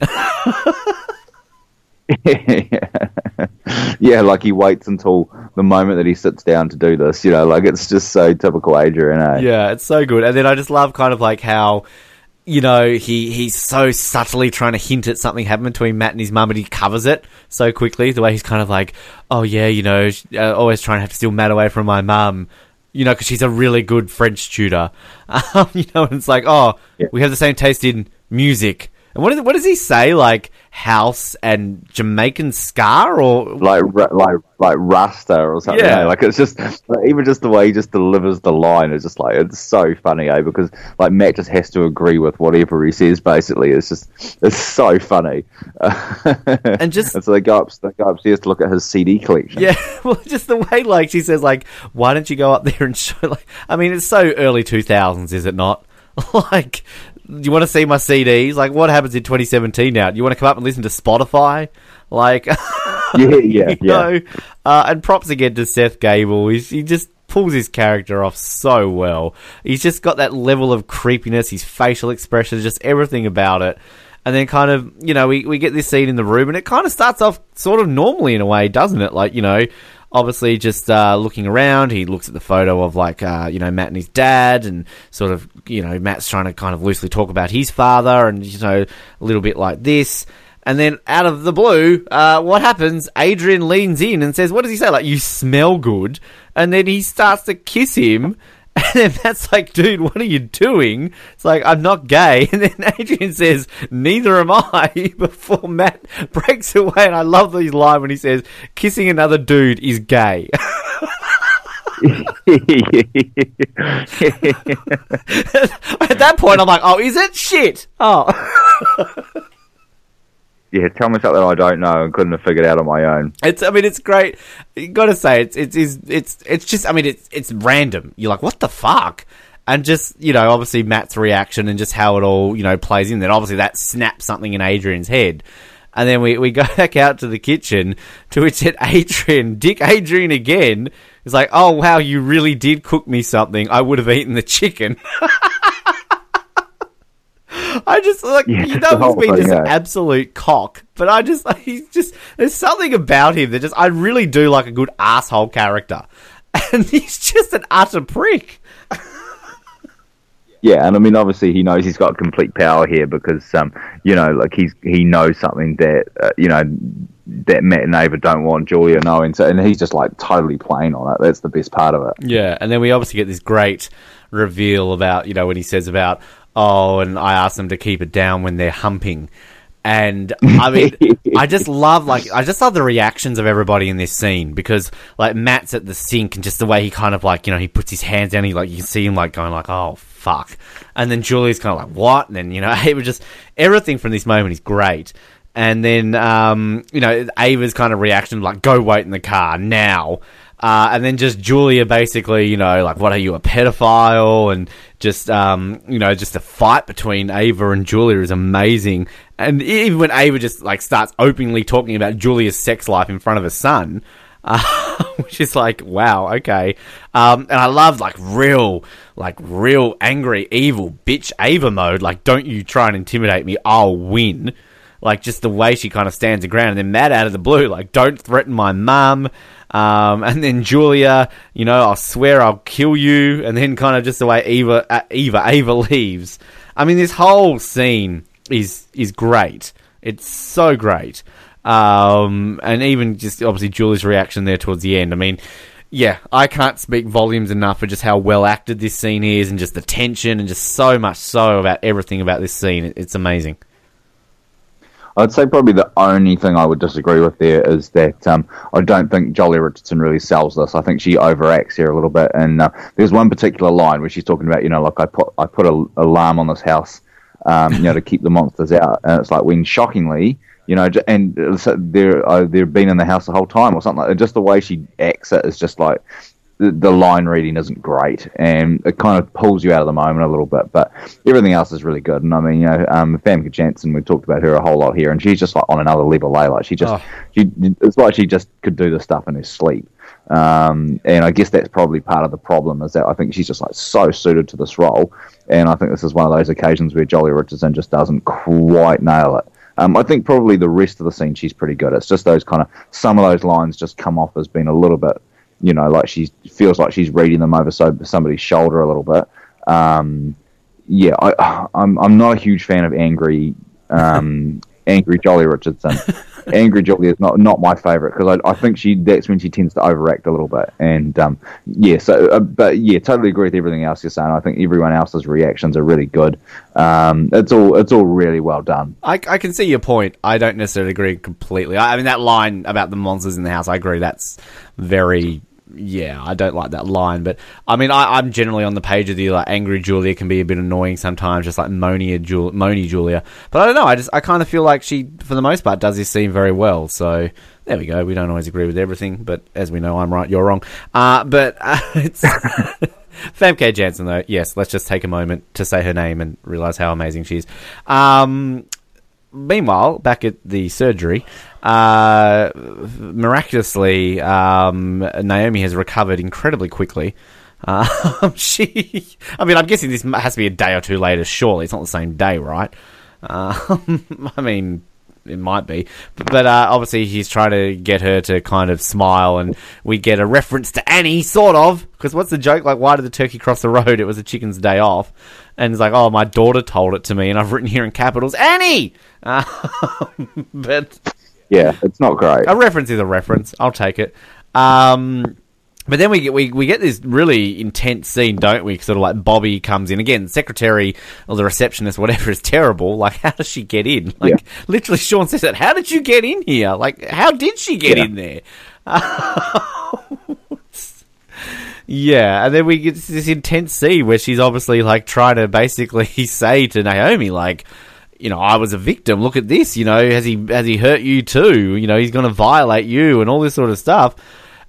[LAUGHS] yeah, like he waits until the moment that he sits down to do this. You know, like it's just so typical Adrian. Eh? Yeah, it's so good. And then I just love kind of like how you know, he, he's so subtly trying to hint at something happened between Matt and his mum, and he covers it so quickly. The way he's kind of like, oh yeah, you know, uh, always trying to have to steal Matt away from my mum, you know, because she's a really good French tutor. [LAUGHS] Um, you know, and it's like, oh, yeah. we have the same taste in music. And what, is, what does he say? Like, house and Jamaican ska or like like like Rasta or something. Yeah, like it's just like, even just the way he just delivers the line is just like it's so funny, eh? Because like Matt just has to agree with whatever he says. Basically, it's just it's so funny. [LAUGHS] and just and so they go up they go upstairs to look at his CD collection. Yeah, [LAUGHS] well, just the way like she says like, why don't you go up there and show? Like, I mean, it's so early two thousands, is it not? [LAUGHS] like you want to see my CDs? Like, what happens in 2017 now? Do you want to come up and listen to Spotify? Like, [LAUGHS] yeah, yeah, yeah. Uh, and props again to Seth Gabel. He's, he just pulls his character off so well. He's just got that level of creepiness, his facial expressions, just everything about it. And then kind of, you know, we, we get this scene in the room and it kind of starts off sort of normally in a way, doesn't it? Like, you know, obviously just uh, looking around. He looks at the photo of like uh, you know Matt and his dad, and sort of you know Matt's trying to kind of loosely talk about his father, and you know a little bit like this. And then out of the blue, uh, what happens? Adrian leans in and says, "What does he say? Like you smell good." And then he starts to kiss him. [LAUGHS] And then Matt's like, dude, what are you doing? It's like, I'm not gay. [LAUGHS] And then Adrian says, neither am I, [LAUGHS] before Matt breaks away. And I love this line when he says, kissing another dude is gay. At that point, I'm like, oh, is it? Shit. Oh. Yeah, tell me something I don't know and couldn't have figured out on my own. It's, I mean, it's great. You gotta say, it's, it's, it's, it's, just, I mean, it's, it's random. You're like, what the fuck? And just, you know, obviously Matt's reaction and just how it all, you know, plays in. Then obviously that snaps something in Adrian's head. And then we, we go [LAUGHS] back out to the kitchen, to which it Adrian, Dick Adrian again, is like, oh wow, you really did cook me something. I would have eaten the chicken. [LAUGHS] I just like Yeah, you the know he's whole been thing, just an absolute cock, but I just [LAUGHS] he's just there's something about him that just I really do like a good asshole character, [LAUGHS] and he's just an utter prick. [LAUGHS] Yeah, and I mean, obviously, he knows he's got complete power here because, um, you know, like he's he knows something that uh, you know that Matt and Ava don't want Julia knowing. So, and he's just like totally playing on it. That's the best part of it. Yeah, and then we obviously get this great reveal about you know when he says about oh, and I asked them to keep it down when they're humping. And I mean, I just [LAUGHS] love like I just love the reactions of everybody in this scene because like Matt's at the sink and just the way he kind of like you know he puts his hands down, he like you can see him like going like oh fuck, and then Julie's kind of like what, and then you know [LAUGHS] it was just everything from this moment is great. And then, um, you know, Ava's kind of reaction, like, go wait in the car now. Uh, and then just Julia basically, you know, like, what are you, a pedophile? And just, um, you know, just the fight between Ava and Julia is amazing. And even when Ava just, like, starts openly talking about Julia's sex life in front of her son, [LAUGHS] uh, which is like, wow, okay. Um, and I love, like, real, like, real angry, evil bitch Ava mode. Like, don't you try and intimidate me, I'll win like just the way she kind of stands her ground, and then Matt out of the blue, like don't threaten my mum, um, and then Julia, you know, I'll swear I'll kill you, and then kind of just the way Eva, uh, Eva, Ava leaves. I mean, this whole scene is is great. It's so great, um, and even just obviously Julia's reaction there towards the end. I mean. Yeah, I can't speak volumes enough for just how well acted this scene is, and just the tension, and just so much so about everything about this scene. It's amazing. I'd say probably the only thing I would disagree with there is that um, I don't think Joely Richardson really sells this. I think she overacts here a little bit. And uh, there's one particular line where she's talking about, you know, like I put I put a alarm on this house, um, you know, to keep the monsters out. And it's like when shockingly, you know, and they're uh, they've been in the house the whole time or something. like that. Just the way she acts it is just like the, line reading isn't great, and it kind of pulls you out of the moment a little bit. But everything else is really good. And I mean, you know, um, Famke Janssen, we've talked about her a whole lot here, and she's just like on another level. Eh? Like she just, Oh. she, it's like she just could do this stuff in her sleep. Um, and I guess that's probably part of the problem is that I think she's just like so suited to this role, and I think this is one of those occasions where Joely Richardson just doesn't quite nail it. Um, I think probably the rest of the scene she's pretty good. It's just those kind of some of those lines just come off as being a little bit, you know, like she feels like she's reading them over so somebody's shoulder a little bit. Um, yeah, I, I'm I'm not a huge fan of angry um, [LAUGHS] angry Joely Richardson. [LAUGHS] angry Joely is not not my favorite because I, I think she that's when she tends to overact a little bit. And um, yeah, so uh, but yeah, totally agree with everything else you're saying. I think everyone else's reactions are really good. Um, it's all it's all really well done. I, I can see your point. I don't necessarily agree completely. I, I mean, that line about the monsters in the house, I agree. That's very. Yeah, I don't like that line, but I mean, I, I'm generally on the page with you. Like, angry Julia can be a bit annoying sometimes, just like moany, Jul- moany Julia. But I don't know. I just, I kind of feel like she, for the most part, does this scene very well. So there we go. We don't always agree with everything, but as we know, I'm right, you're wrong. Uh, but uh, [LAUGHS] it's [LAUGHS] Famke Janssen, though. Yes, let's just take a moment to say her name and realize how amazing she is. Um, meanwhile, back at the surgery, uh, miraculously, um, Naomi has recovered incredibly quickly. Um, [LAUGHS] she, I mean, I'm guessing this has to be a day or two later. Surely it's not the same day, right? Um, [LAUGHS] I mean, it might be, but, but uh, obviously he's trying to get her to kind of smile, and we get a reference to Annie, sort of. Because what's the joke? Like, why did the turkey cross the road? It was a chicken's day off, and it's like, oh, my daughter told it to me, and I've written here in capitals, Annie. Uh, [LAUGHS] but Yeah, it's not great. a reference is a reference. I'll take it. Um, But then we get we, we get this really intense scene, don't we? Sort of like Bobbi comes in again. Secretary or the receptionist, whatever, is terrible. Like, how does she get in? Like, Yeah. literally, Sean says that. How did you get in here? Like, how did she get Yeah. in there? [LAUGHS] [LAUGHS] yeah, and then we get this intense scene where she's obviously like trying to basically [LAUGHS] say to Naomi, like, you know, I was a victim. Look at this. You know, has he has he hurt you too? You know, he's going to violate you and all this sort of stuff.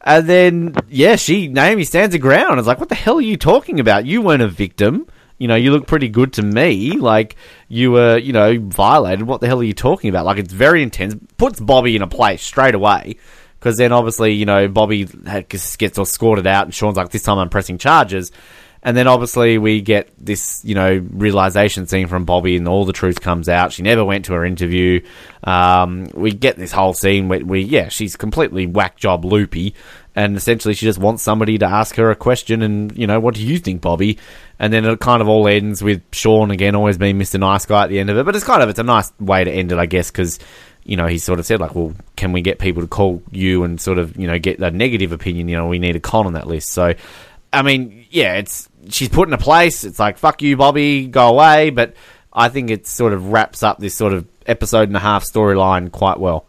And then, yeah, she Naomi stands her ground. It's like, what the hell are you talking about? You weren't a victim. You know, you look pretty good to me. Like you were, you know, violated. What the hell are you talking about? Like it's very intense. Puts Bobbi in a place straight away. Because then, obviously, you know, Bobbi gets all scored out, and Sean's like, "This time I'm pressing charges." And then obviously we get this, you know, realization scene from Bobbi, and all the truth comes out. She never went to her interview. Um, we get this whole scene where we, yeah, she's completely whack job loopy, and essentially she just wants somebody to ask her a question, and you know, what do you think, Bobbi? And then it kind of all ends with Sean again always being Mr. Nice Guy at the end of it. But it's kind of it's a nice way to end it, I guess, because you know, he sort of said like, well, can we get people to call you and sort of, you know, get a negative opinion? You know, we need a con on that list. So, I mean, yeah, it's she's put in a place. It's like, fuck you, Bobbi, go away. But I think it sort of wraps up this sort of episode and a half storyline quite well.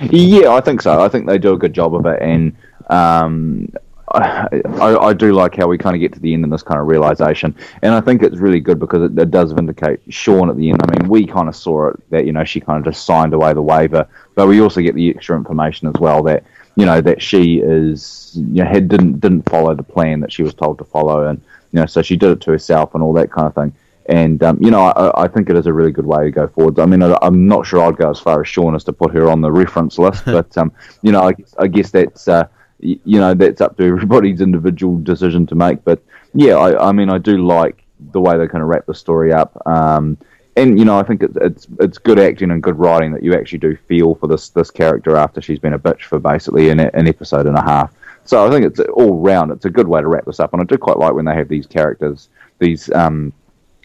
Yeah, I think so. I think they do a good job of it, and um, I, I, I do like how we kind of get to the end of this kind of realization, and I think it's really good because it, it does vindicate Sean at the end. I mean, we kind of saw it that you know she kind of just signed away the waiver, but we also get the extra information as well that you know that she is you know had, didn't didn't follow the plan that she was told to follow, and you know so she did it to herself and all that kind of thing. And um, you know, I, I think it is a really good way to go forward. I mean, I, I'm not sure I'd go as far as Sean as to put her on the reference list, [LAUGHS] but um, you know, I, guess- I guess that's uh, you know that's up to everybody's [LAUGHS] individual decision to make. But yeah, I, I mean, I do like the way they kind of wrap the story up. Um, and you know, I think it's, it's it's good acting and good writing that you actually do feel for this this character after she's been a bitch for basically an, an episode and a half. So I think it's all round. It's a good way to wrap this up, and I do quite like when they have these characters, these um,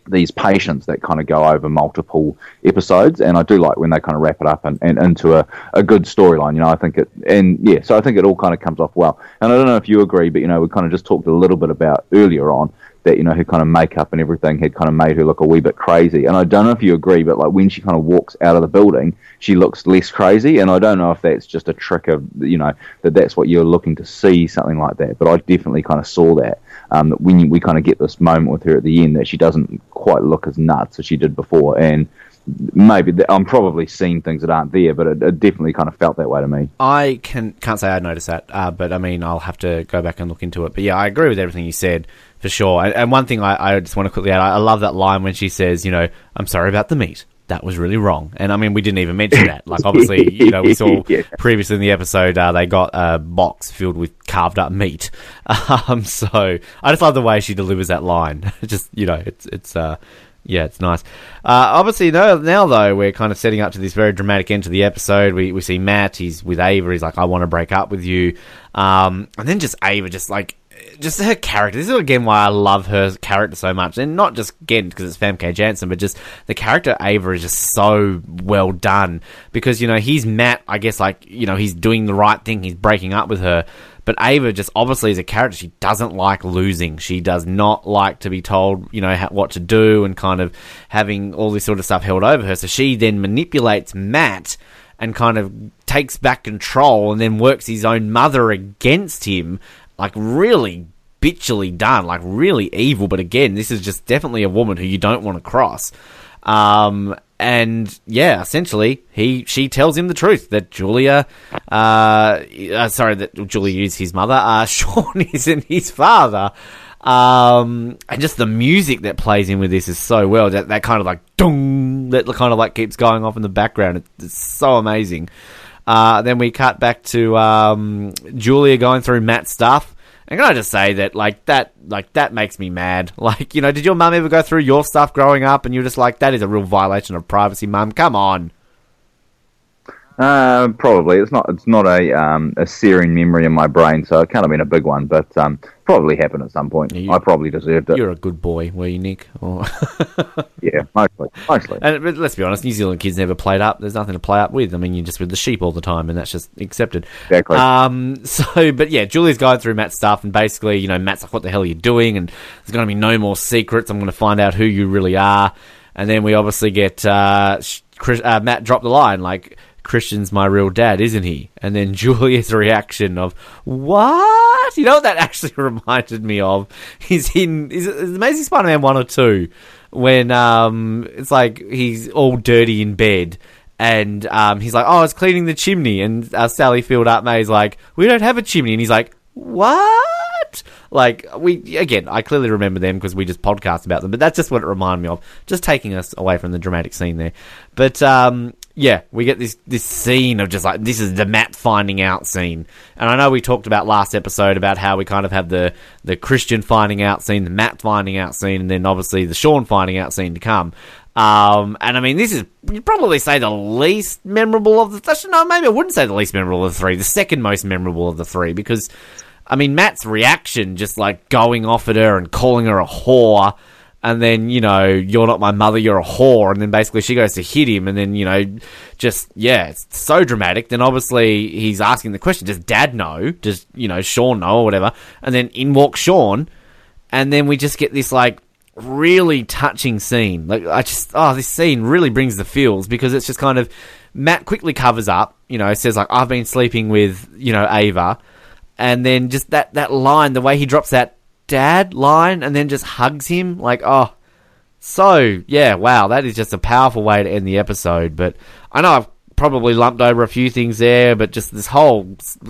these patients that kind of go over multiple episodes, and I do like when they kind of wrap it up and, and into a, a good storyline. You know, I think it, and yeah, so I think it all kind of comes off well. And I don't know if you agree, but you know, we kind of just talked a little bit about earlier on that you know her kind of makeup and everything had kind of made her look a wee bit crazy. And I don't know if you agree, but like when she kind of walks out of the building, she looks less crazy. And I don't know if that's just a trick of you know that that's what you're looking to see, something like that. But I definitely kind of saw that um, that when we kind of get this moment with her at the end that she doesn't quite look as nuts as she did before, and maybe I'm probably seeing things that aren't there, but it, it definitely kind of felt that way to me. I can can't say I noticed that, uh, but I mean I'll have to go back and look into it. But yeah, I agree with everything you said for sure. And, and one thing I, I just want to quickly add, I, I love that line when she says, you know, I'm sorry about the meat. That was really wrong. And I mean, we didn't even mention that. Like, obviously, you know, we saw [LAUGHS] Yeah. previously in the episode uh, they got a box filled with carved up meat. [LAUGHS] Um, so I just love the way she delivers that line. [LAUGHS] just you know, it's it's uh, yeah, it's nice. Uh, obviously, no, now though we're kind of setting up to this very dramatic end to the episode. We we see Matt. He's with Ava. He's like, I want to break up with you. Um, and then just Ava, just like. Just her character. This is again why I love her character so much, and not just again because it's Famke Janssen, but just the character Ava is just so well done. Because you know he's Matt, I guess like you know he's doing the right thing, he's breaking up with her, but Ava just obviously is a character. She doesn't like losing. She does not like to be told, you know, ha- what to do and kind of having all this sort of stuff held over her. So she then manipulates Matt and kind of takes back control and then works his own mother against him. Like really bitchily done, like really evil. But again, this is just definitely a woman who you don't want to cross. Um, and yeah, essentially, he she tells him the truth that Julia, uh, uh sorry, that Julia is his mother. Uh, [LAUGHS] Sean isn't his father. Um, and just the music that plays in with this is so well. That that kind of like dong, that kind of like keeps going off in the background. It, it's so amazing. Uh, then we cut back to um, Julia going through Matt's stuff. And can I just say that, like that, like that makes me mad. [LAUGHS] Like, you know, did your mum ever go through your stuff growing up, and you're just like, that is a real violation of privacy, mum? Come on. Uh, probably it's not. It's not a um, a searing memory in my brain, so it can't have been a big one. But um, probably happened at some point. You- I probably deserved it. You're a good boy, were you, Nick? Or- [LAUGHS] Yeah, mostly, mostly. and but let's be honest, New Zealand kids never played up. There's nothing to play up with. I mean, you're just with the sheep all the time, and that's just accepted. Exactly. Um. [LAUGHS] So, but yeah, Julie's going through Matt's stuff, and basically, you know, Matt's like, "What the hell are you doing?" And there's going to be no more secrets. I'm going to find out who you really are. And then we obviously get uh, Chris, uh, Matt drop the line like. Christian's my real dad, isn't he? And then [LAUGHS] Julia's reaction of what? You know what that [LAUGHS] actually reminded me of? He's in is Amazing Spider-Man one or two when um it's like he's all dirty in bed and um he's like, oh, I was cleaning the chimney, and uh, Sally Field Aunt May's like, we don't have a chimney, and he's like, what? Like we again, I clearly remember them because we just podcast about them, but that's just what it reminded me of. Just taking us away from the dramatic scene there, but um, yeah, we get this this scene of just like this is the Matt finding out scene, and I know we talked about last episode about how we kind of have the the Christian finding out scene, the Matt finding out scene, and then obviously the Sean finding out scene to come. Um, and I mean, this is you'd probably say the least memorable of the. Actually, no, maybe I wouldn't say the least memorable of the three. The second most memorable of the three because I mean, Matt's reaction, just like going off at her and calling her a whore, and then, you know, you're not my mother, you're a whore, and then basically she goes to hit him, and then, you know, just, yeah, it's so dramatic. Then obviously he's asking the question, does dad know? Does, you know, Sean know, or whatever? And then in walks Sean, and then we just get this, like, really touching scene. Like, I just, oh, this scene really brings the feels because it's just kind of, Matt quickly covers up, you know, says, like, I've been sleeping with, you know, Ava and then just that that line, the way he drops that dad line, and then just hugs him, like oh, so yeah, wow, that is just a powerful way to end the episode. But I know I've probably lumped over a few things there, but just this whole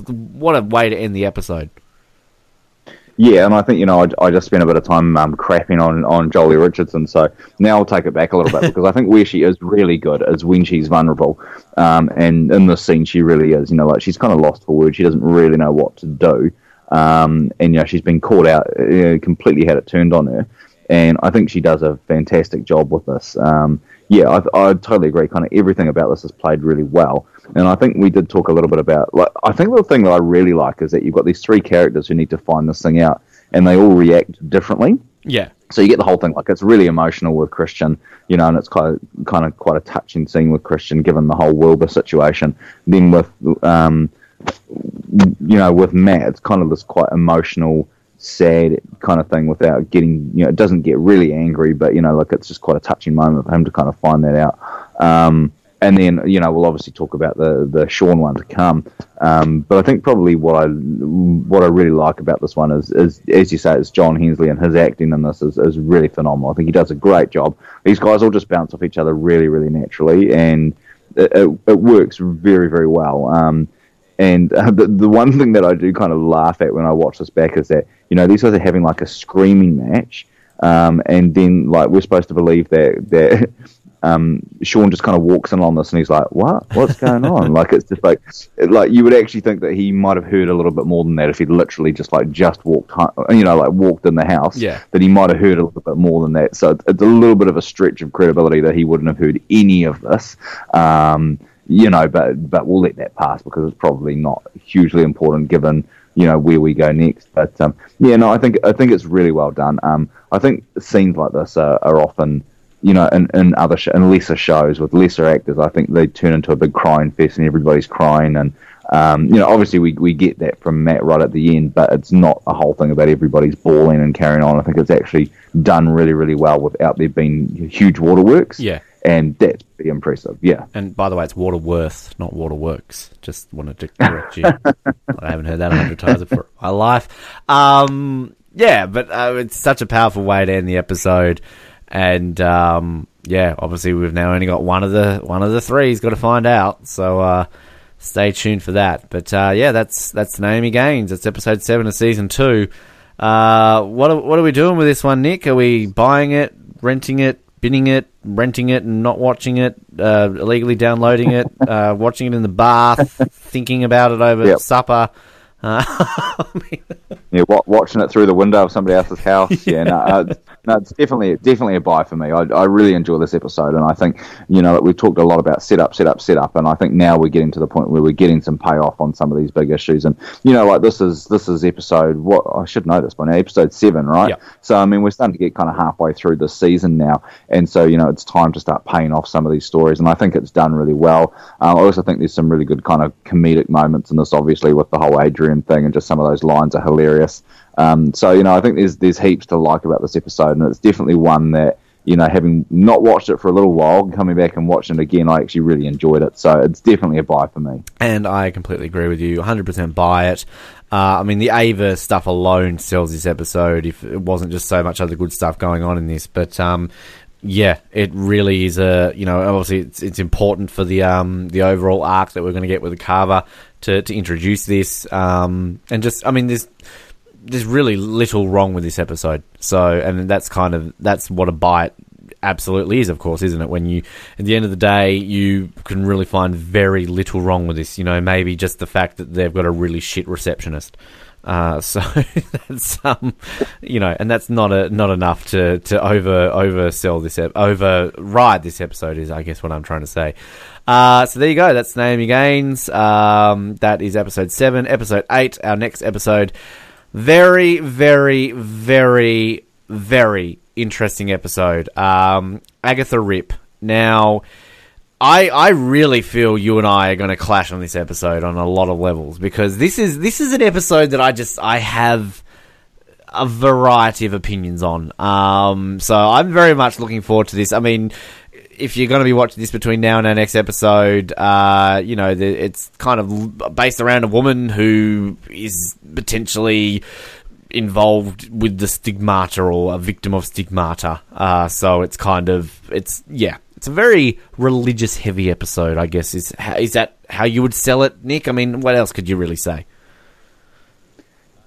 what a way to end the episode. Yeah, and I think you know I, I just spent a bit of time um, crapping on on Joely Richardson, so now I'll take it back a little bit [LAUGHS] because I think where she is really good is when she's vulnerable, um, and in this scene she really is. You know, like she's kind of lost for words. She doesn't really know what to do, um, and you know she's been caught out, uh, completely had it turned on her, and I think she does a fantastic job with this. Um, yeah, I, I totally agree. Kind of everything about this is played really well. And I think we did talk a little bit about. Like, I think the thing that I really like is that you've got these three characters who need to find this thing out, and they all react differently. Yeah, So you get the whole thing. Like it's really emotional with Christian, you know, and it's kind of kind of quite a touching scene with Christian, given the whole Wilbur situation. Then with, um, you know, with Matt, it's kind of this quite emotional, sad kind of thing without getting, you know, it doesn't get really angry, but you know, like it's just quite a touching moment for him to kind of find that out. Um, and then you know we'll obviously talk about the the Sean one to come. Um, but I think probably what I what I really like about this one is, is as you say, it's John Hensley and his acting in this is, is really phenomenal. I think he does a great job. These guys all just bounce off each other really really naturally, and it, it, it works very very well. Um, and uh, the, the one thing that I do kind of laugh at when I watch this back is that you know these guys are having like a screaming match, um, and then like we're supposed to believe that that [LAUGHS] um, Sean just kind of walks in on this and he's like, "What? What's going on?" like it's just like, like you would actually think that he might have heard a little bit more than that if he'd literally just like just walked, home, you know, like walked in the house. Yeah. That he might have heard a little bit more than that. So it's a little bit of a stretch of credibility that he wouldn't have heard any of this. Um, you know, but but we'll let that pass because it's probably not hugely important given you know where we go next. But um, yeah, no, I think I think it's really well done. Um, I think scenes like this are, are often you know, in, in other sh- in lesser shows with lesser actors, I think they turn into a big crying fest and everybody's crying. And um, you know, obviously we we get that from Matt right at the end, but it's not a whole thing about everybody's bawling and carrying on. I think it's actually done really really well without there being huge waterworks. Yeah. And that's pretty impressive. Yeah. And by the way, it's Waterworth, not Waterworks. Just wanted to correct you. [LAUGHS] I haven't heard that a hundred times before my life. Um, yeah, but uh, it's such a powerful way to end the episode. And um, yeah, obviously we've now only got one of the one of the three. He's got to find out. So uh, stay tuned for that. But uh, yeah, that's that's Naomi Gaines. It's episode seven of season two. Uh, what are, what are we doing with this one, Nick? Are we buying it, renting it, binning it, renting it, and not watching it? Uh, illegally downloading it, [LAUGHS] uh, watching it in the bath, thinking about it over Yep. supper. Uh, [LAUGHS] yeah, watching it through the window of somebody else's house. [LAUGHS] Yeah, no, uh, no, it's definitely definitely a buy for me. I, I really enjoy this episode, and I think you know we've talked a lot about setup, setup, setup, and I think now we're getting to the point where we're getting some payoff on some of these big issues. And you know, like this is this is episode what I should know this by now, episode seven, right? Yep. So I mean, we're starting to get kind of halfway through the season now, and so you know it's time to start paying off some of these stories, and I think it's done really well. Um, I also think there's some really good kind of comedic moments in this, obviously with the whole Adrian thing, and just some of those lines are hilarious. Um, so you know, I think there's there's heaps to like about this episode, and it's definitely one that you know, having not watched it for a little while, coming back and watching it again, I actually really enjoyed it. So it's definitely a buy for me. And I completely agree with you, 100% buy it. Uh, I mean, the Ava stuff alone sells this episode. If it wasn't just so much other good stuff going on in this, but um, yeah, it really is a you know obviously it's it's important for the um the overall arc that we're going to get with the Carver to to introduce this um and just I mean there's there's really little wrong with this episode. So, and that's kind of that's what a bite absolutely is, of course, isn't it? When you, at the end of the day, you can really find very little wrong with this. You know, maybe just the fact that they've got a really shit receptionist. Uh, so [LAUGHS] that's um, you know, and that's not a not enough to to over oversell this ep- override this episode is I guess what I'm trying to say. Uh, so there you go. That's Naomi Gaines. Um, that is episode seven. Episode eight. Our next episode very, very, very, very interesting episode. Um, Agatha Ripp. Now, I I really feel you and I are going to clash on this episode on a lot of levels because this is this is an episode that I just I have a variety of opinions on. Um, so I'm very much looking forward to this. I mean, if you're going to be watching this between now and our next episode, uh, you know, the, it's kind of based around a woman who is potentially involved with the stigmata or a victim of stigmata. Uh, so it's kind of it's yeah, it's a very religious heavy episode. I guess is is that how you would sell it, Nick? I mean, what else could you really say?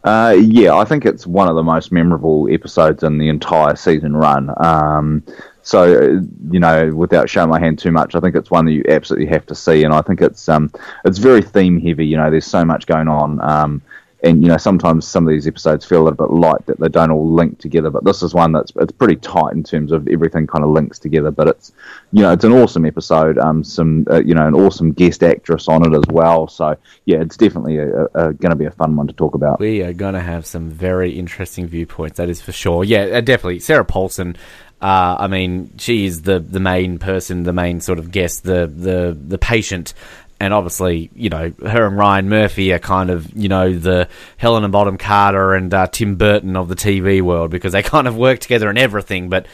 Uh, yeah, I think it's one of the most memorable episodes in the entire season run. Um, so you know, without showing my hand too much, I think it's one that you absolutely have to see, and I think it's um, it's very theme heavy. You know, there's so much going on. Um, and you know sometimes some of these episodes feel a little bit light that they don't all link together but this is one that's it's pretty tight in terms of everything kind of links together but it's you know it's an awesome episode um some uh, you know an awesome guest actress on it as well so yeah it's definitely going to be a fun one to talk about. We are going to have some very interesting viewpoints that is for sure. Yeah uh, definitely sarah paulson uh, I mean, she is the, the main person, the main sort of guest, the the the patient and obviously, you know, her and Ryan Murphy are kind of, you know, the Helen and Bottom Carter and uh, Tim Burton of the TV world because they [LAUGHS] kind of work together in everything. But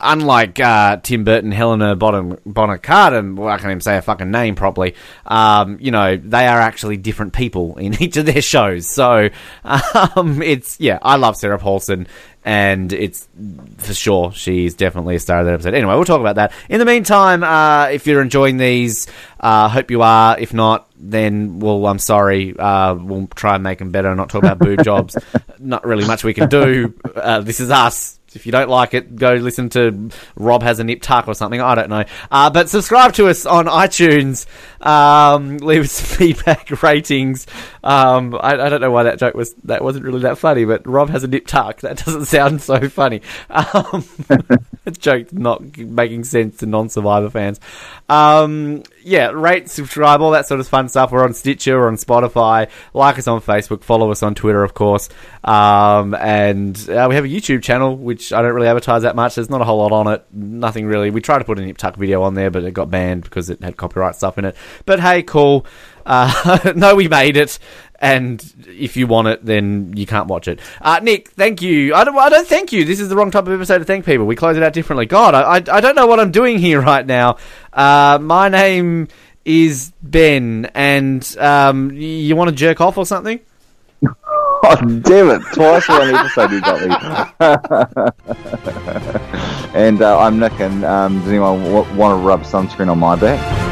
unlike uh, Tim Burton, Helena Bonham, Bonham Carter, well, I can't even say a fucking name properly, um, you know, they are actually different people in [LAUGHS] each of their shows. So um, it's, yeah, I love Sarah Paulson and it's for sure she's definitely a star of that episode. Anyway, we'll talk about that. In the meantime, uh, if you're enjoying these, uh, hope you are. If not, then well, I'm sorry. Uh, we'll try and make them better. and Not talk about boob [LAUGHS] jobs. Not really much we can do. Uh, this is us if you don't like it, go listen to Rob has a nip tuck or something. I don't know. Uh, but subscribe to us on iTunes. Um, leave us [LAUGHS] feedback, ratings. Um, I, I, don't know why that joke was that wasn't really that funny, but Rob has a nip tuck. That [LAUGHS] doesn't sound so funny. Um, [LAUGHS] joke not making sense to non-Survivor fans. Um, yeah, rate, subscribe, all that sort of fun stuff. We're on Stitcher, we're on Spotify. Like us on Facebook, follow us on Twitter, of course. Um, and uh, we have a YouTube channel, which I don't really advertise that much. There's not a whole lot on it. Nothing really. We tried to put a Nip Tuck video on there, but it got banned because it had copyright stuff in it. But hey, cool. Uh, [LAUGHS] no, we made it. And if you want it, then you can't watch it. Uh, Nick, thank you. I don't, I don't thank you. This is the wrong type of episode to thank people. We close it out differently. God, I, I, I don't know what I'm doing here [LAUGHS] right now. Uh, my name is Ben, and um, you want to jerk off or something? [LAUGHS] Oh, damn it. Twice one episode you got me. [LAUGHS] and uh, I'm Nick, and um, does anyone w- want to rub sunscreen on my back?